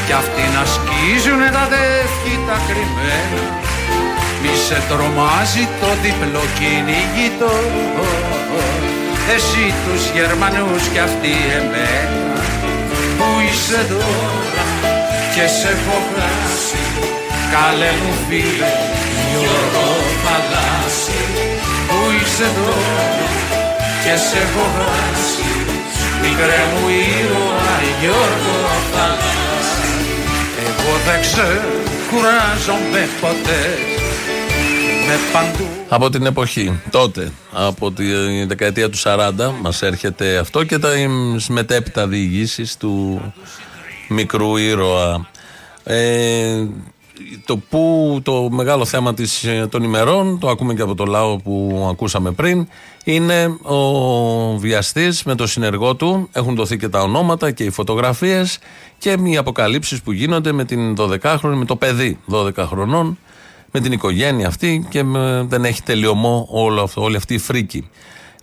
κι αυτοί να σκίζουνε τα δεύχη τα κρυμμένα. Μη σε τρομάζει το διπλό κυνηγητό. Εσύ τους Γερμανούς κι αυτοί εμένα. Που είσαι τώρα και σε έχω χάσει. Καλέ μου φίλε Γιώργο Θαλάσσι Που είσαι τώρα και σε έχω χάσει. Μικρέ μου ήρωα Γιώργο Θαλάσσι Εγώ δεν ξέρω κουράζομαι ποτέ. Με παντού. Από την εποχή τότε, από τη δεκαετία του 40, μας έρχεται αυτό και τα μετέπειτα διηγήσεις του μικρού ήρωα. Ε, το που το μεγάλο θέμα της, ε, των ημερών, το ακούμε και από το λαό που ακούσαμε πριν, είναι ο βιαστής με το συνεργό του. Έχουν δοθεί και τα ονόματα και οι φωτογραφίες και οι αποκαλύψεις που γίνονται με την 12χρονη, με το παιδί 12 χρονών, με την οικογένεια αυτή και με- δεν έχει τελειωμό όλο αυτό, όλη αυτή η φρίκη.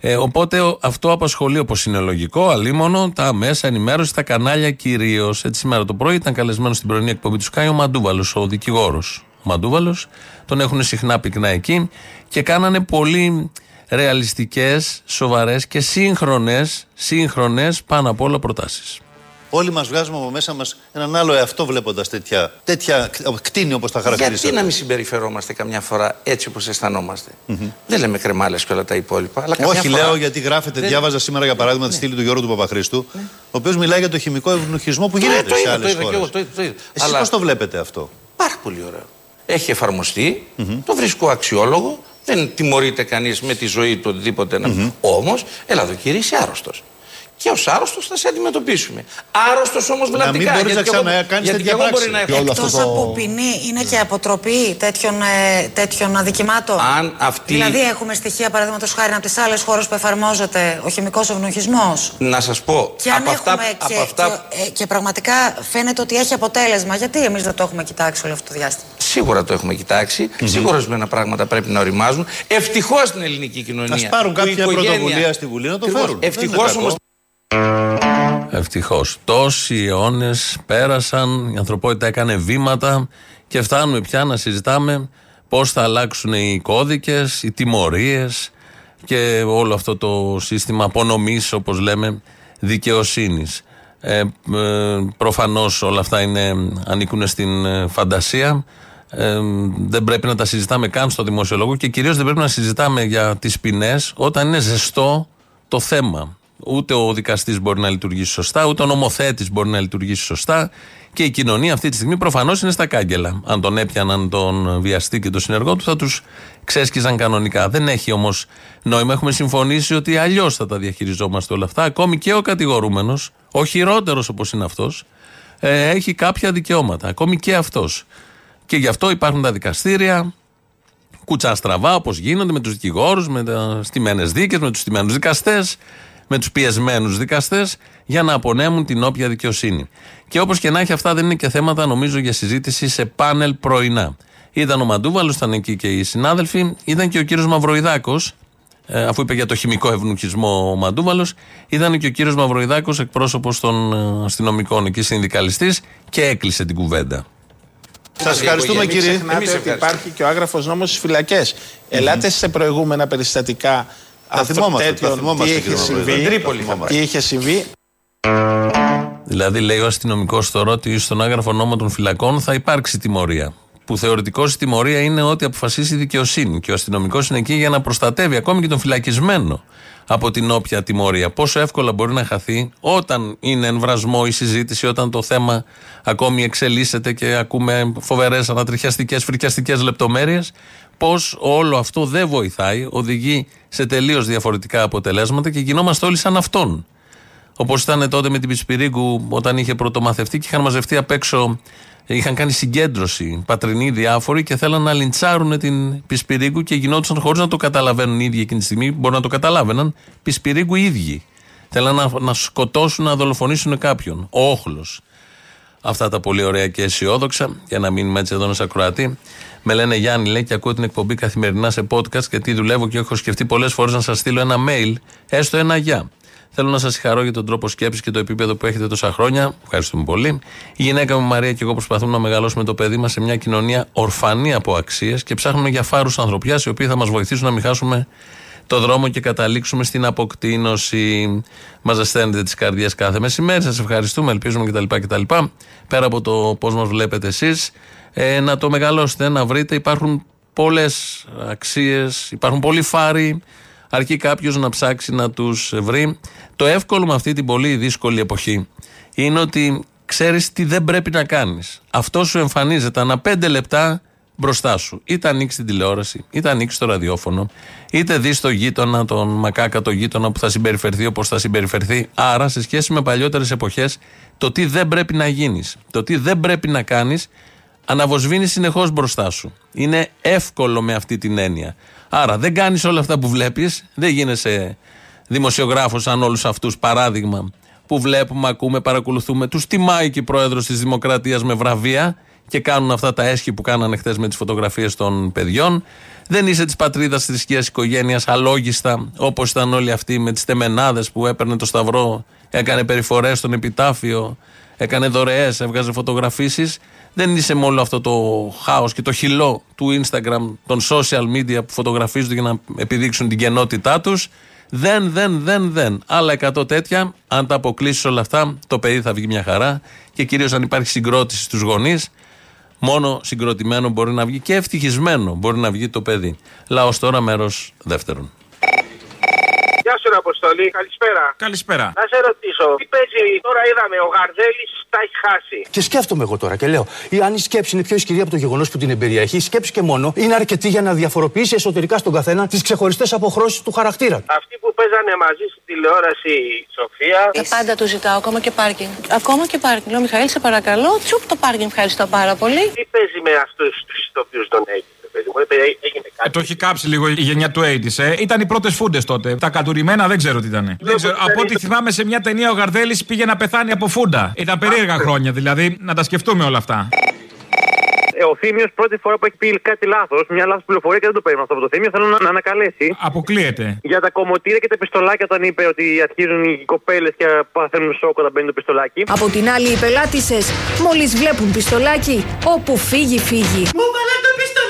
Ε, οπότε ο- αυτό απασχολεί όπως είναι λογικό, αλίμονο, τα μέσα ενημέρωση, τα κανάλια κυρίως. Έτσι, σήμερα το πρωί ήταν καλεσμένο στην πρωινή εκπομπή του Σκάι ο Μαντούβαλος, ο δικηγόρος. Ο Μαντούβαλος, τον έχουν συχνά πυκνά εκεί και κάνανε πολύ ρεαλιστικές, σοβαρές και σύγχρονες, σύγχρονες πάνω απ' όλα προτάσεις. Όλοι μας βγάζουμε από μέσα μας έναν άλλο εαυτό βλέποντας τέτοια, τέτοια κτίνη όπως τα χαρακτηρίσατε. Γιατί να μην συμπεριφερόμαστε καμιά φορά έτσι όπως αισθανόμαστε; Δεν λέμε κρεμάλες και όλα τα υπόλοιπα. Αλλά καμιά Όχι, φορά... λέω γιατί γράφετε, Δεν- διάβαζα σήμερα για παράδειγμα τη στήλη του Γιώργου του Παπαχρήστου, ο οποίος μιλάει για το χημικό ευνοχισμό που Το- γίνεται το σε είδα, άλλες το είδα και χώρες. εγώ, το είδα, το είδα. Εσείς Αλλά- πώς το βλέπετε αυτό; Πάρα πολύ ωραίο. Έχει εφαρμοστεί, το βρίσκω αξιόλογο, δεν τιμωρείται κανείς με τη ζωή του οτιδήποτε. Mm-hmm. Όμως, έλα εδώ κύριε, είσαι άρρωστος. Και ως άρρωστος θα σε αντιμετωπίσουμε. Άρρωστος όμως βλαπτικά. μην μπορείς γιατί να και εγώ- ξανακάνεις γιατί τέτοια και εγώ πράξη. μπορεί να Και έχω. όλο Εκτός αυτό το- από ποινή, είναι και αποτροπή τέτοιων, ε, τέτοιων αδικημάτων. Αν αυτή- Δηλαδή, έχουμε στοιχεία, παραδείγματος χάρη, από τις άλλες χώρες που εφαρμόζεται ο χημικός ευνοχισμός. Να σας πω. Και αν από αυτά, έχουμε και, από αυτά και, ε, και πραγματικά φαίνεται ότι έχει αποτέλεσμα. Γιατί εμείς δεν το έχουμε κοιτάξει όλο αυτό το διάστημα; Σίγουρα το έχουμε κοιτάξει. Σίγουρα ορισμένα πράγματα πρέπει να οριμάζουν. Ευτυχώς στην ελληνική κοινωνία. Ας πάρουν που η κάποια οικογένεια- πρωτοβουλία στη Βουλή να το Ακριβώς. φέρουν. Δεν είναι Ευτυχώς κακό. όμω. Ευτυχώς. Τόσοι αιώνες πέρασαν, η ανθρωπότητα έκανε βήματα και φτάνουμε πια να συζητάμε πώς θα αλλάξουν οι κώδικες, οι τιμωρίες και όλο αυτό το σύστημα απονομής, όπως λέμε, δικαιοσύνης. Ε, ε, Προφανώς όλα αυτά είναι, ανήκουν στην ε, φαντασία. Ε, δεν πρέπει να τα συζητάμε καν στο δημοσιολόγο και κυρίως δεν πρέπει να συζητάμε για τις ποινές όταν είναι ζεστό το θέμα. Ούτε ο δικαστής μπορεί να λειτουργήσει σωστά, ούτε ο νομοθέτης μπορεί να λειτουργήσει σωστά. Και η κοινωνία αυτή τη στιγμή προφανώς είναι στα κάγκελα. Αν τον έπιαναν τον βιαστή και τον συνεργό του, θα τους ξέσκιζαν κανονικά. Δεν έχει όμως νόημα. Έχουμε συμφωνήσει ότι αλλιώς θα τα διαχειριζόμαστε όλα αυτά. Ακόμη και ο κατηγορούμενος, ο χειρότερος όπως είναι αυτός, ε, έχει κάποια δικαιώματα. Ακόμη και αυτός. Και γι' αυτό υπάρχουν τα δικαστήρια, κουτσά στραβά όπως γίνονται με τους δικηγόρους, με τα στημένε δίκες, με τους στημένου δικαστές, με τους πιεσμένους δικαστές, για να απονέμουν την όποια δικαιοσύνη. Και όπως και να έχει, αυτά δεν είναι και θέματα νομίζω για συζήτηση σε πάνελ πρωινά. Ήταν ο Μαντούβαλος, ήταν εκεί και οι συνάδελφοι, ήταν και ο κύριος Μαυροϊδάκος, ε, αφού είπε για το χημικό ευνουχισμό ο Μαντούβαλος, ήταν και ο κύριος Μαυροϊδάκος, εκπρόσωπος των ε, αστυνομικών εκεί, συνδικαλιστής, και έκλεισε την κουβέντα. Σας ευχαριστούμε Μην κύριε. ξεχνάτε ότι υπάρχει και ο άγραφος νόμος στις φυλακές. Ελάτε σε προηγούμενα περιστατικά Τα θυμόμαστε, τέτοιων, τα θυμόμαστε, τι κύριε είχε Μαυρίδη. συμβεί, Στην Τρίπολη θα πάει. τι είχε συμβεί. Δηλαδή, λέει ο αστυνομικό τώρα ότι στον άγραφο νόμο των φυλακών θα υπάρξει τιμωρία. που θεωρητικώς η τιμωρία είναι ό,τι αποφασίσει η δικαιοσύνη. Και ο αστυνομικός είναι εκεί για να προστατεύει ακόμη και τον φυλακισμένο από την όποια τιμωρία. Πόσο εύκολα μπορεί να χαθεί όταν είναι εμβρασμό η συζήτηση, όταν το θέμα ακόμη εξελίσσεται και ακούμε φοβερές ανατριχιαστικές, φρικιαστικές λεπτομέρειες. Πώς όλο αυτό δεν βοηθάει, οδηγεί σε τελείως διαφορετικά αποτελέσματα και γινόμαστε όλοι σαν αυτόν. Όπως ήταν τότε με την Πισπυρίγκου όταν είχε πρωτομαθευτεί και είχαν μαζευτεί απ' έξω, είχαν κάνει συγκέντρωση πατρινοί διάφοροι και θέλαν να λιντσάρουν την Πισπυρίγκου και γινόντουσαν χωρίς να το καταλαβαίνουν οι ίδιοι εκείνη τη στιγμή. Μπορεί να το καταλάβαιναν. Πισπυρίγκου οι ίδιοι. Θέλαν να, να σκοτώσουν, να δολοφονήσουν κάποιον. Ο όχλος. Αυτά τα πολύ ωραία και αισιόδοξα, για να μείνουμε έτσι εδώ ένα ακροατή. Με λένε Γιάννη, λέει και ακούω την εκπομπή καθημερινά σε podcast και τι δουλεύω και έχω σκεφτεί πολλές φορές να σας στείλω ένα mail, έστω ένα γεια. Θέλω να σας συγχαρώ για τον τρόπο σκέψης και το επίπεδο που έχετε τόσα χρόνια. Ευχαριστούμε πολύ. Η γυναίκα μου Μαρία και εγώ προσπαθούμε να μεγαλώσουμε το παιδί μας σε μια κοινωνία ορφανή από αξίες και ψάχνουμε για φάρους ανθρωπιάς οι οποίοι θα μας βοηθήσουν να μην χάσουμε το δρόμο και καταλήξουμε στην αποκτήνωση. Μα ζεσταίνετε τις καρδιές κάθε μεσημέρι. Σας ευχαριστούμε, ελπίζουμε κτλ. κτλ. Πέρα από το πώς μας βλέπετε εσείς, ε, να το μεγαλώσετε, να βρείτε. Υπάρχουν πολλές αξίες, υπάρχουν πολλοί φάροι. Αρκεί κάποιος να ψάξει να τους βρει. Το εύκολο με αυτή την πολύ δύσκολη εποχή είναι ότι ξέρεις τι δεν πρέπει να κάνεις. Αυτό σου εμφανίζεται ανά πέντε λεπτά μπροστά σου. Είτε ανοίξεις την τηλεόραση, είτε ανοίξεις το ραδιόφωνο, είτε δεις το γείτονα, τον μακάκα το γείτονα που θα συμπεριφερθεί όπως θα συμπεριφερθεί. Άρα, σε σχέση με παλιότερες εποχές, το τι δεν πρέπει να γίνεις, το τι δεν πρέπει να κάνεις, αναβοσβήνεις συνεχώς μπροστά σου. Είναι εύκολο με αυτή την έννοια. Άρα, δεν κάνεις όλα αυτά που βλέπεις, δεν γίνεσαι δημοσιογράφος σαν όλους αυτούς, παράδειγμα, που βλέπουμε, ακούμε, παρακολουθούμε. Τους τιμάει και η πρόεδρος της Δημοκρατίας με βραβεία και κάνουν αυτά τα έσχη που κάνανε χθες με τις φωτογραφίες των παιδιών. Δεν είσαι της πατρίδας, θρησκείας, οικογένειας, αλόγιστα, όπως ήταν όλοι αυτοί με τις τεμενάδες που έπαιρνε το Σταυρό, έκανε περιφορές στον επιτάφιο, έκανε δωρεές, έβγαζε φωτογραφίσεις. Δεν είσαι με όλο αυτό το χάος και το χυλό του Instagram, των social media που φωτογραφίζονται για να επιδείξουν την κενότητά τους. Δεν, δεν, δεν, δεν. Άλλα 100 τέτοια, αν τα αποκλείσεις όλα αυτά, το παιδί θα βγει μια χαρά και κυρίως αν υπάρχει συγκρότηση στους γονείς, Μόνο συγκροτημένο μπορεί να βγει και ευτυχισμένο μπορεί να βγει το παιδί. Λαός τώρα, μέρος δεύτερον. Γεια σου, ρε Αποστολή. Καλησπέρα. Καλησπέρα. Να σε ρωτήσω, τι παίζει τώρα, είδαμε, ο Γαρδέλης τα έχει χάσει. Και σκέφτομαι εγώ τώρα και λέω, ή αν η σκέψη είναι πιο ισχυρή από το γεγονός που την εμπεριέχει, η σκέψη και μόνο είναι αρκετή για να διαφοροποιήσει εσωτερικά στον καθένα τις ξεχωριστές αποχρώσεις του χαρακτήρα. Αυτοί που παίζανε μαζί στην τηλεόραση, η Σοφία. Τα πάντα του ζητάω, ακόμα και πάρκινγκ. Ακόμα και πάρκινγκ. Λέω, Μιχαήλ, σε παρακαλώ, τσουπ το πάρκινγκ, ευχαριστώ πάρα πολύ. Τι παίζει με αυτούς τους ηθοποιούς των Έλληνων. Παιδί μου, ε, έγινε κάτι. Ε, το έχει κάψει λίγο η γενιά του 80's, ε. Ήταν οι πρώτες φούντες τότε. Τα κατουρημένα δεν ξέρω τι ήταν. Δεν ξέρω. Από ό,τι θυμάμαι σε μια ταινία ο Γαρδέλης πήγε να πεθάνει από φούντα. Ήταν περίεργα χρόνια δηλαδή. Να τα σκεφτούμε όλα αυτά. Ε, ο Θήμιος πρώτη φορά που έχει πει κάτι λάθος, μια λάθος πληροφορία και δεν το περίμενα αυτό από το Θήμιο, θέλω να, να ανακαλέσει. Αποκλείεται. Για τα κομμωτήρια και τα πιστολάκια όταν είπε ότι αρχίζουν οι κοπέλες και παθαίνουν σοκ όταν μπαίνει το πιστολάκι. Από την άλλη, οι πελάτησες, μόλις βλέπουν πιστολάκι, όπου φύγει, φύγει. Μου βάλε το πιστολάκι στον κρόταφο!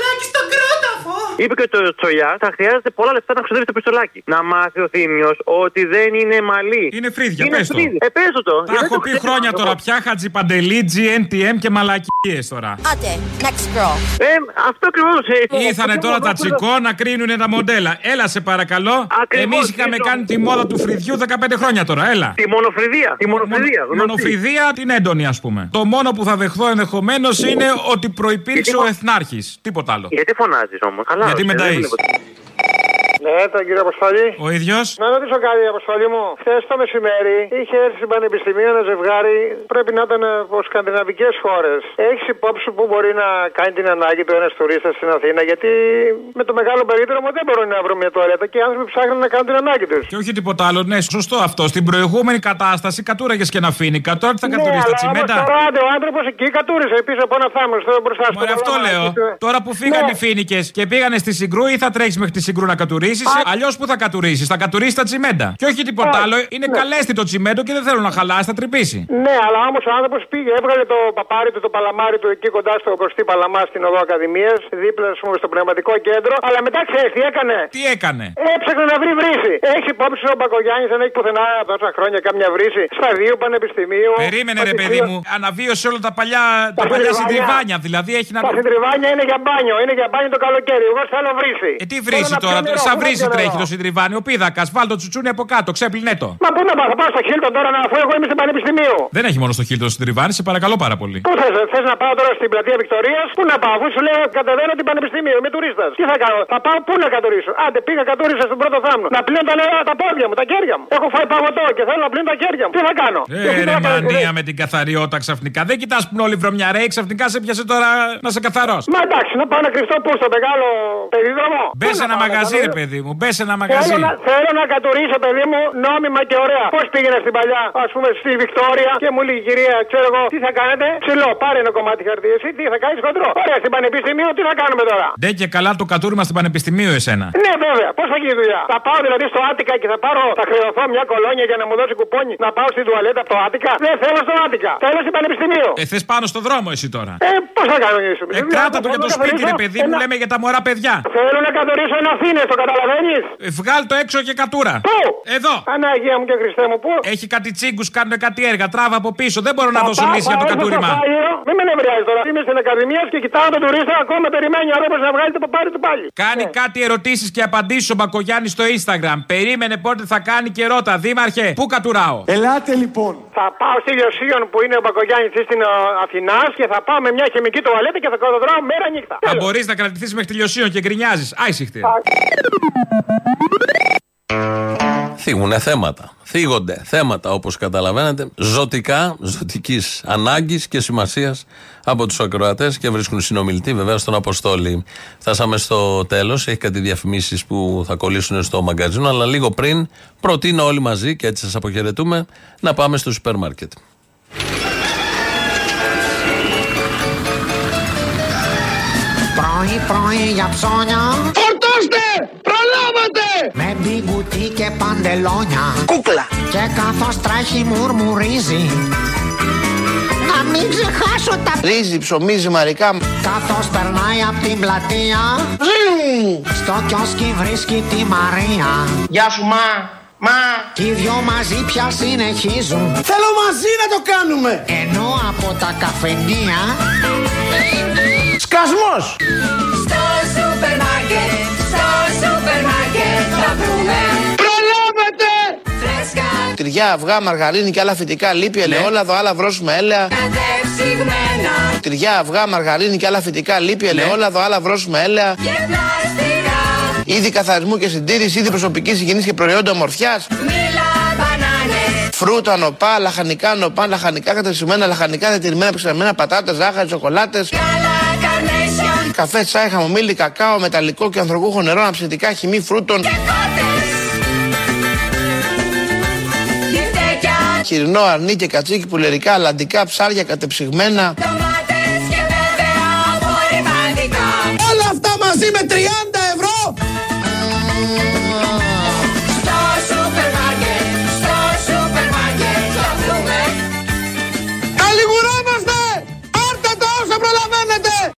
Είπε και το Τσολιά, θα χρειάζεται πολλά λεφτά να ξοδεύει το πιστολάκι. Να μάθει ο Θήμιο ότι δεν είναι μαλλί. Είναι φρύδια, Είναι πες το. φρύδια. Ε, πες το. Τα Γιατί έχω το πει ξέρεις χρόνια αυτό. τώρα πια. Χατζιπαντελή, GNTM και μαλακίε τώρα. Άντε, next girl. Ε, αυτό ακριβώ. Ήρθανε τώρα τα τσικό να κρίνουν τα μοντέλα. Έλα σε παρακαλώ. Ακριβώς, Εμεί είχαμε ήρθα. κάνει τη μόδα του φρυδιού 15 χρόνια τώρα. Έλα. Τη μονοφρυδία. Τη μονοφρυδία. γνωστή. Μονοφρυδία την έντονη, α πούμε. Το μόνο που θα δεχθώ ενδεχομένω είναι ότι προπήρξε ο Εθνάρχη. Τίποτα άλλο. Γιατί φωνάζει όμω. Γιατί με ταΐς. Ναι, τον κύριο Αποστολή. Ο ίδιος. Να ρωτήσω κάτι, Αποστολή μου. Χθες το μεσημέρι είχε έρθει στην Πανεπιστημίου ένα ζευγάρι, πρέπει να ήταν από σκανδιναβικές χώρες. Έχεις υπόψη που μπορεί να κάνει την ανάγκη του ένας τουρίστας στην Αθήνα, γιατί με το μεγάλο περίπτωμα δεν μπορούν να βρουν μια τουαλέτα και οι άνθρωποι ψάχνουν να κάνουν την ανάγκη τους. Και όχι τίποτα άλλο. Ναι, σωστό αυτό. Στην προηγούμενη κατάσταση κατούραγες και ένα φίνικα. Τώρα τι θα κατουρίσει τα τσιμέντα; Ναι, Τώρα άντε, ο άνθρωπος εκεί κατούρισε πίσω από ένα θάμο μπροστά στο Μωρέ, αυτό παλαμά, λέω. εκεί, Τώρα που φύγανε Ναι. οι φίνικες και πήγανε στη Συγκρού ή θα τρέχει μέχρι τη Συγκρού να κατουρίσει; Κατουρίσει, αλλιώς που θα κατουρίσει. Θα κατουρίσει τα τσιμέντα. Και όχι τίποτα άλλο. Είναι καλέστη το τσιμέντο και δεν θέλω να χαλάσει, θα τρυπήσει. Ναι, αλλά όμως ο άνθρωπος πήγε, έβγαλε το παπάρι του, το παλαμάρι του εκεί κοντά στο προστή Παλαμά στην οδό Ακαδημίας, δίπλα ας πούμε, στο πνευματικό κέντρο. Αλλά μετά ξέρεις τι έκανε; Τι έκανε; Έψαχνε να βρει βρύση. Έχει υπόψη ο Μπακογιάννης, δεν έχει πουθενά τόσα χρόνια κάμια βρύση. Στα δύο πανεπιστημίου. Περίμενε ρε παιδί μου, αναβίωσε όλα τα παλιά, τα παλιά συντριβάνια. Δηλαδή έχει να. Τα συντριβάνια είναι για μπάνιο, είναι για μπάνιο το καλοκαίρι. Εγώ θέλω βρύση. Ε, τι βρύση τώρα, σαν βρύση τρέχει το συντριβάνι. Ο πίδακας, βάλ το τσουτσούνι από κάτω, ξέπλυνε το. Μα πού να πάω, θα πάω στο Χίλτον τώρα να αφού εγώ είμαι στην πανεπιστημίου. Δεν έχει μόνο στο Χίλτον συντριβάνι, σε παρακαλώ πάρα πολύ. Πού θες, θες να πάω τώρα στην πλατεία Βικτωρίας, πού να πάω, αφού σου λέω κατεβαίνω την πανεπιστημίου, είμαι τουρίστας. Τι θα κάνω, θα πάω πού να κατουρίσω; Άντε πήγα κατούρισα στον πρώτο θάμνο. Να πλύνω τα νερά, τα πόδια μου, τα κέρια μου. Έχω φάει παγωτό και θέλω να πλύνω τα κέρια μου. Τι θα κάνω; Ε, ρε μανία με την καθαριότητα ξαφνικά. Δεν κοιτάς που είναι όλοι βρωμιαρέοι, ξαφνικά σε πιάσε τώρα να σε καθαρό. Μα εντάξει, να πάω να κρυφτώ πού στο μεγάλο περίδρομο. Μπες ένα μαγαζί, ρε παιδί μου, μπες ένα μαγαζί. Θέλω να, θέλω να κατουρίσω, παιδί μου, νόμιμα και ωραία. Πώς πήγαινε στην παλιά, ας πούμε, στη Βικτόρια και μου λέει η κυρία, ξέρω εγώ, τι θα κάνετε; Ψηλό, πάρε ένα κομμάτι χαρτί, εσύ τι θα κάνεις χοντρό. Ωραία, στην πανεπιστημίου τι θα κάνουμε τώρα; Δεν και καλά το κατούριμα στην πανεπιστημίου εσένα. Ναι, βέβαια, πώς θα γίνει η δουλειά; Θα πάω δηλαδή στο Άτικα και θα πάρω, θα χρεωθώ μια κολόνια για να μου δώσει κουπόνι να πάω στην τουαλέτα από το Άτικα. Δεν θέλω στο Άτικα. Θέλω στην πανεπιστημίου. Ε, θες πάνω στο δρόμο εσύ τώρα. Ε, πώς θα κάνω εσύ. Ε, κράτα το για το σπίτι, ρε παιδί μου, λέμε για τα μωρά παιδιά. Θέλω να καθορίσω ένα Αθήνες, το καταλαβαίνει. Ε, βγάλ το έξω και κατούρα. Πού; Εδώ. Ανάγεια μου και Χριστέ μου, πού; Έχει κάτι τσίγκους, κάνουν κάτι έργα. Τράβα από πίσω. Δεν μπορώ να δώσω λύση για το κατούριμα. Μην με νευριάζει τώρα. Είμαι στην Ακαδημία και κοιτάω τον τουρίστα ακόμα περιμένει ο να βγάλει το παπάρι του πάλι. Κάνει κάτι ερωτήσεις και απαντήσεις ο Μπακογιάννης στο Instagram. Περίμενε πότε θα κάνει και ρώτα. Δήμαρχε, πού κατουράω; Ελάτε λοιπόν. Θα πάω στη Λιωσίων που είναι ο Μπακογιάννης στην ε, Αθηνάς και θα πάω με μια χημική τουαλέτα και θα κοδοδράω μέρα νύχτα. Θα μπορείς να κρατηθείς μέχρι τη Λιωσίων και γκρινιάζεις. Άισιχτες. Θίγουνε θέματα. Θίγονται θέματα όπως καταλαβαίνετε ζωτικά, ζωτικής ανάγκης και σημασίας από τους ακροατές και βρίσκουν συνομιλητή βεβαίως στον Αποστόλη. Φτάσαμε στο τέλος, έχει κάτι διαφημίσεις που θα κολλήσουν στο μαγκαζίνο αλλά λίγο πριν προτείνω όλοι μαζί και έτσι σας αποχαιρετούμε να πάμε στο σούπερ μάρκετ. Πρωί πρωί για ψώνια Φορτώστε! Προλάβατε! Με μπιγκουτί και παντελόνια. Κούκλα. Και καθώς τρέχει μουρμουρίζει. Να μην ξεχάσω τα Ρύζι, ψωμίζει, μαρικά. Καθώς περνάει από την πλατεία. Στο κιόσκι βρίσκει τη Μαρία. Γεια σου μα Μα. Κι οι δυο μαζί πια συνεχίζουν. Θέλω μαζί να το κάνουμε. Ενώ από τα καφενεία Σκασμός! Στο σούπερ μάρκετ Στο σούπερ μάρκετ Θα βρούμε Προλάβετε Φρέσκα Τυριά, αυγά, μαργαρίνη και άλλα φυτικά, λίπη, ελαιόλαδο, άλλα βρώσιμα έλαια. Κατεψυγμένα Τυριά, αυγά, μαργαρίνη και άλλα φυτικά, λίπη, ελαιόλαδο, άλλα βρώσιμα έλαια. Και πλαστικά Είδη καθαρισμού και συντήρηση, είδη προσωπικής υγιεινής και προϊόντα ομορφιάς. Μίλα μπανάνες Φρούτα, νοπά, λαχανικά, νοπά, λαχανικά κατεψυγμένα, λαχανικά διατηρημένα, ψαγμένα, πατάτες, ζάχαρη, σοκολάτες. Καλά καρνέσιον Καφέ, τσάι, χαμομήλι, κακάο, μεταλλικό και ανθρωπούχο νερό, αναψυντικά, χυμή φρούτων. Και κότες Μπιφτέκια Χοιρινό, αρνί και κατσίκι, πουλερικά, αλαντικά, ψάρια κατεψυγμένα. Ντομάτες και βέβαια απορριπαντικά Όλα αυτά μαζί με 30